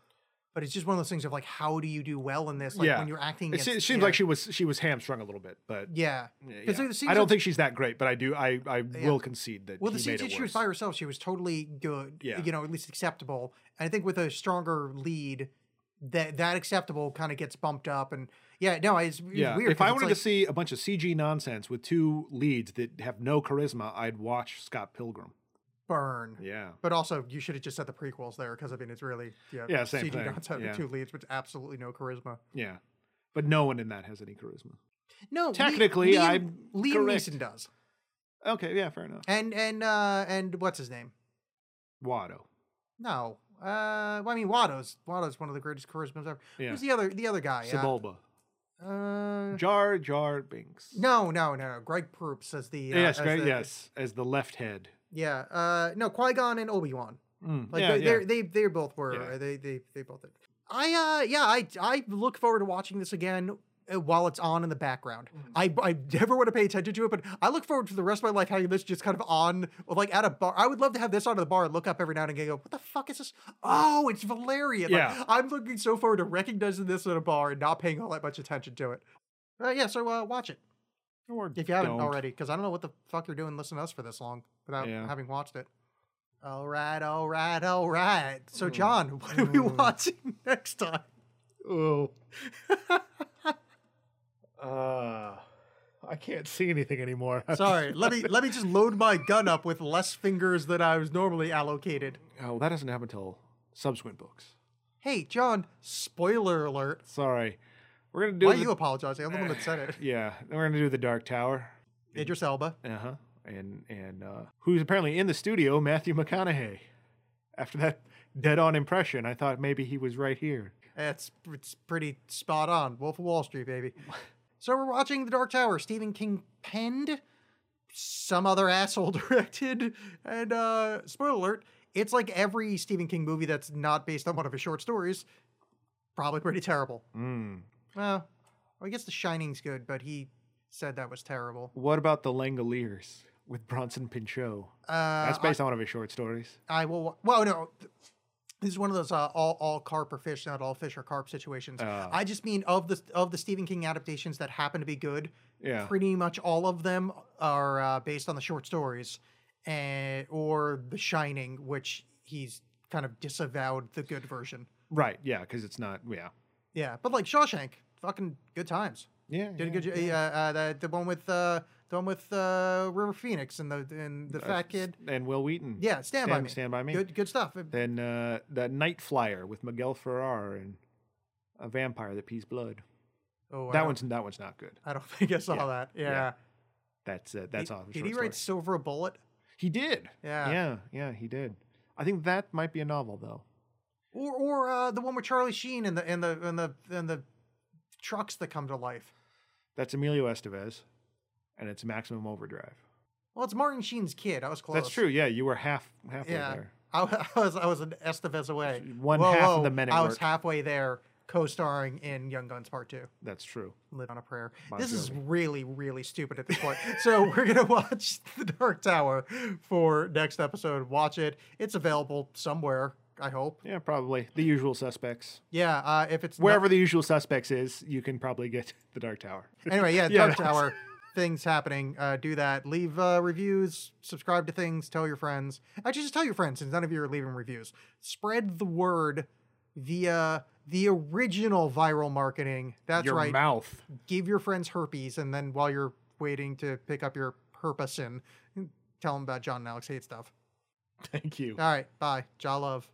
But it's just one of those things of like, how do you do well in this? Like Yeah. when you're acting. it, Against, it seems yeah, like she was she was hamstrung a little bit, but Yeah. yeah, 'Cause yeah. it seems I don't like- think she's that great, but I do I I Yeah. will concede that Well, the scenes that she was by herself, she was totally good. Yeah. You know, at least acceptable. And I think with a stronger lead, that that acceptable kind of gets bumped up. And yeah, no, it's, it's Yeah, weird. if I wanted like, to see a bunch of CG nonsense with two leads that have no charisma, I'd watch Scott Pilgrim. burn. Yeah, But also, you should have just said the prequels there because I mean, it's really yeah, Yeah, same CG thing, nonsense yeah. with two leads, with absolutely no charisma. yeah, but no one in that has any charisma. No, Technically, Liam, I'm Liam correct. Neeson does, Okay, yeah, fair enough. and and uh and what's his name? Watto. No, uh, well, I mean Watto's Watto's one of the greatest charismas ever. Yeah, Who's the other the other guy? Uh, Sebulba. Uh, Jar Jar Binks. no, no, no. Greg Proops as the uh, yes, as great. the- yes, as the left head. yeah. Uh, no, Qui Gon and Obi Wan. Mm, Like yeah, they, yeah. they're- they they both were Yeah. they they they both did. I uh yeah I I look forward to watching this again uh, while it's on in the background. Mm-hmm. I I never want to pay attention to it, but I look forward to the rest of my life having this just kind of on like at a bar. I would love to have this on at the bar and look up every now and again. and Go, what the fuck is this? Oh, it's Valerian. Like, Yeah. I'm looking so forward to recognizing this at a bar and not paying all that much attention to it. Uh, yeah, so uh, watch it Or if you haven't don't. already, because I don't know what the fuck you're doing listening to us for this long without Yeah. having watched it. All right, all right, all right. So, John, what are Mm. we watching next time? Oh. uh, I can't see anything anymore. Sorry, let me let me just load my gun up with less fingers than I was normally allocated. Oh, that doesn't happen until subsequent books. Hey, John, spoiler alert. Sorry. We're gonna do. Why are the- you apologizing? I'm the one that said it. Yeah, we're gonna do the Dark Tower. Idris Elba. Uh huh. And and uh, who's apparently in the studio, Matthew McConaughey. After that dead-on impression, I thought maybe he was right here. It's it's pretty spot on. Wolf of Wall Street, baby. So we're watching The Dark Tower. Stephen King penned, some other asshole directed, and uh spoiler alert, it's like every Stephen King movie that's not based on one of his short stories. Probably pretty terrible. Mm. Well, I guess The Shining's good, but he said that was terrible. What about the Langoliers with Bronson Pinchot? Uh, That's based on one of his short stories. I will. Well, no, this is one of those uh, all all carp or fish, not all fish or carp situations. Ah. I just mean of the of the Stephen King adaptations that happen to be good. Yeah. Pretty much all of them are uh, based on the short stories, and or The Shining, which he's kind of disavowed the good version. Right. Yeah, because it's not. Yeah. Yeah, but like Shawshank, fucking good times. Yeah. Did a good. yeah. Uh, uh, the the one with uh, the one with uh, River Phoenix and the and the Uh, fat kid. and Wil Wheaton. Yeah, Stand, by Me. Stand By Me. Good good stuff. Then uh, the Night Flier with Miguel Ferrer and a vampire that pees blood. Oh, That one's that one's not good. I don't think I saw Yeah, that. Yeah. yeah. That's uh, that's all. Did he write stories. Silver Bullet? He did. Yeah. Yeah. Yeah. He did. I think that might be a novel though. Or or uh, the one with Charlie Sheen and the and the and the and the trucks that come to life. That's Emilio Estevez, and it's Maximum Overdrive. Well, it's Martin Sheen's kid. I was close. That's true. Yeah, you were half halfway Yeah. there. I, was I was an Estevez away. One Whoa, half of the men I was halfway there, co-starring in Young Guns Part Two. That's true. Live on a prayer. Bon this is really, really stupid at this point. so we're gonna watch The Dark Tower for next episode. Watch it. It's available somewhere. I hope. Yeah, probably the usual suspects. Yeah. Uh, if it's not- Wherever the usual suspects is, you can probably get the Dark Tower. anyway, yeah, Yeah, Dark Tower things happening. Uh, do that. Leave uh, reviews. Subscribe to things. Tell your friends. Actually, just tell your friends since none of you are leaving reviews. Spread the word via the original viral marketing. That's Your right. mouth. Give your friends herpes, and then while you're waiting to pick up your herpessin, tell them about John and Alex hate stuff. Thank you. All right. Bye. Ja love.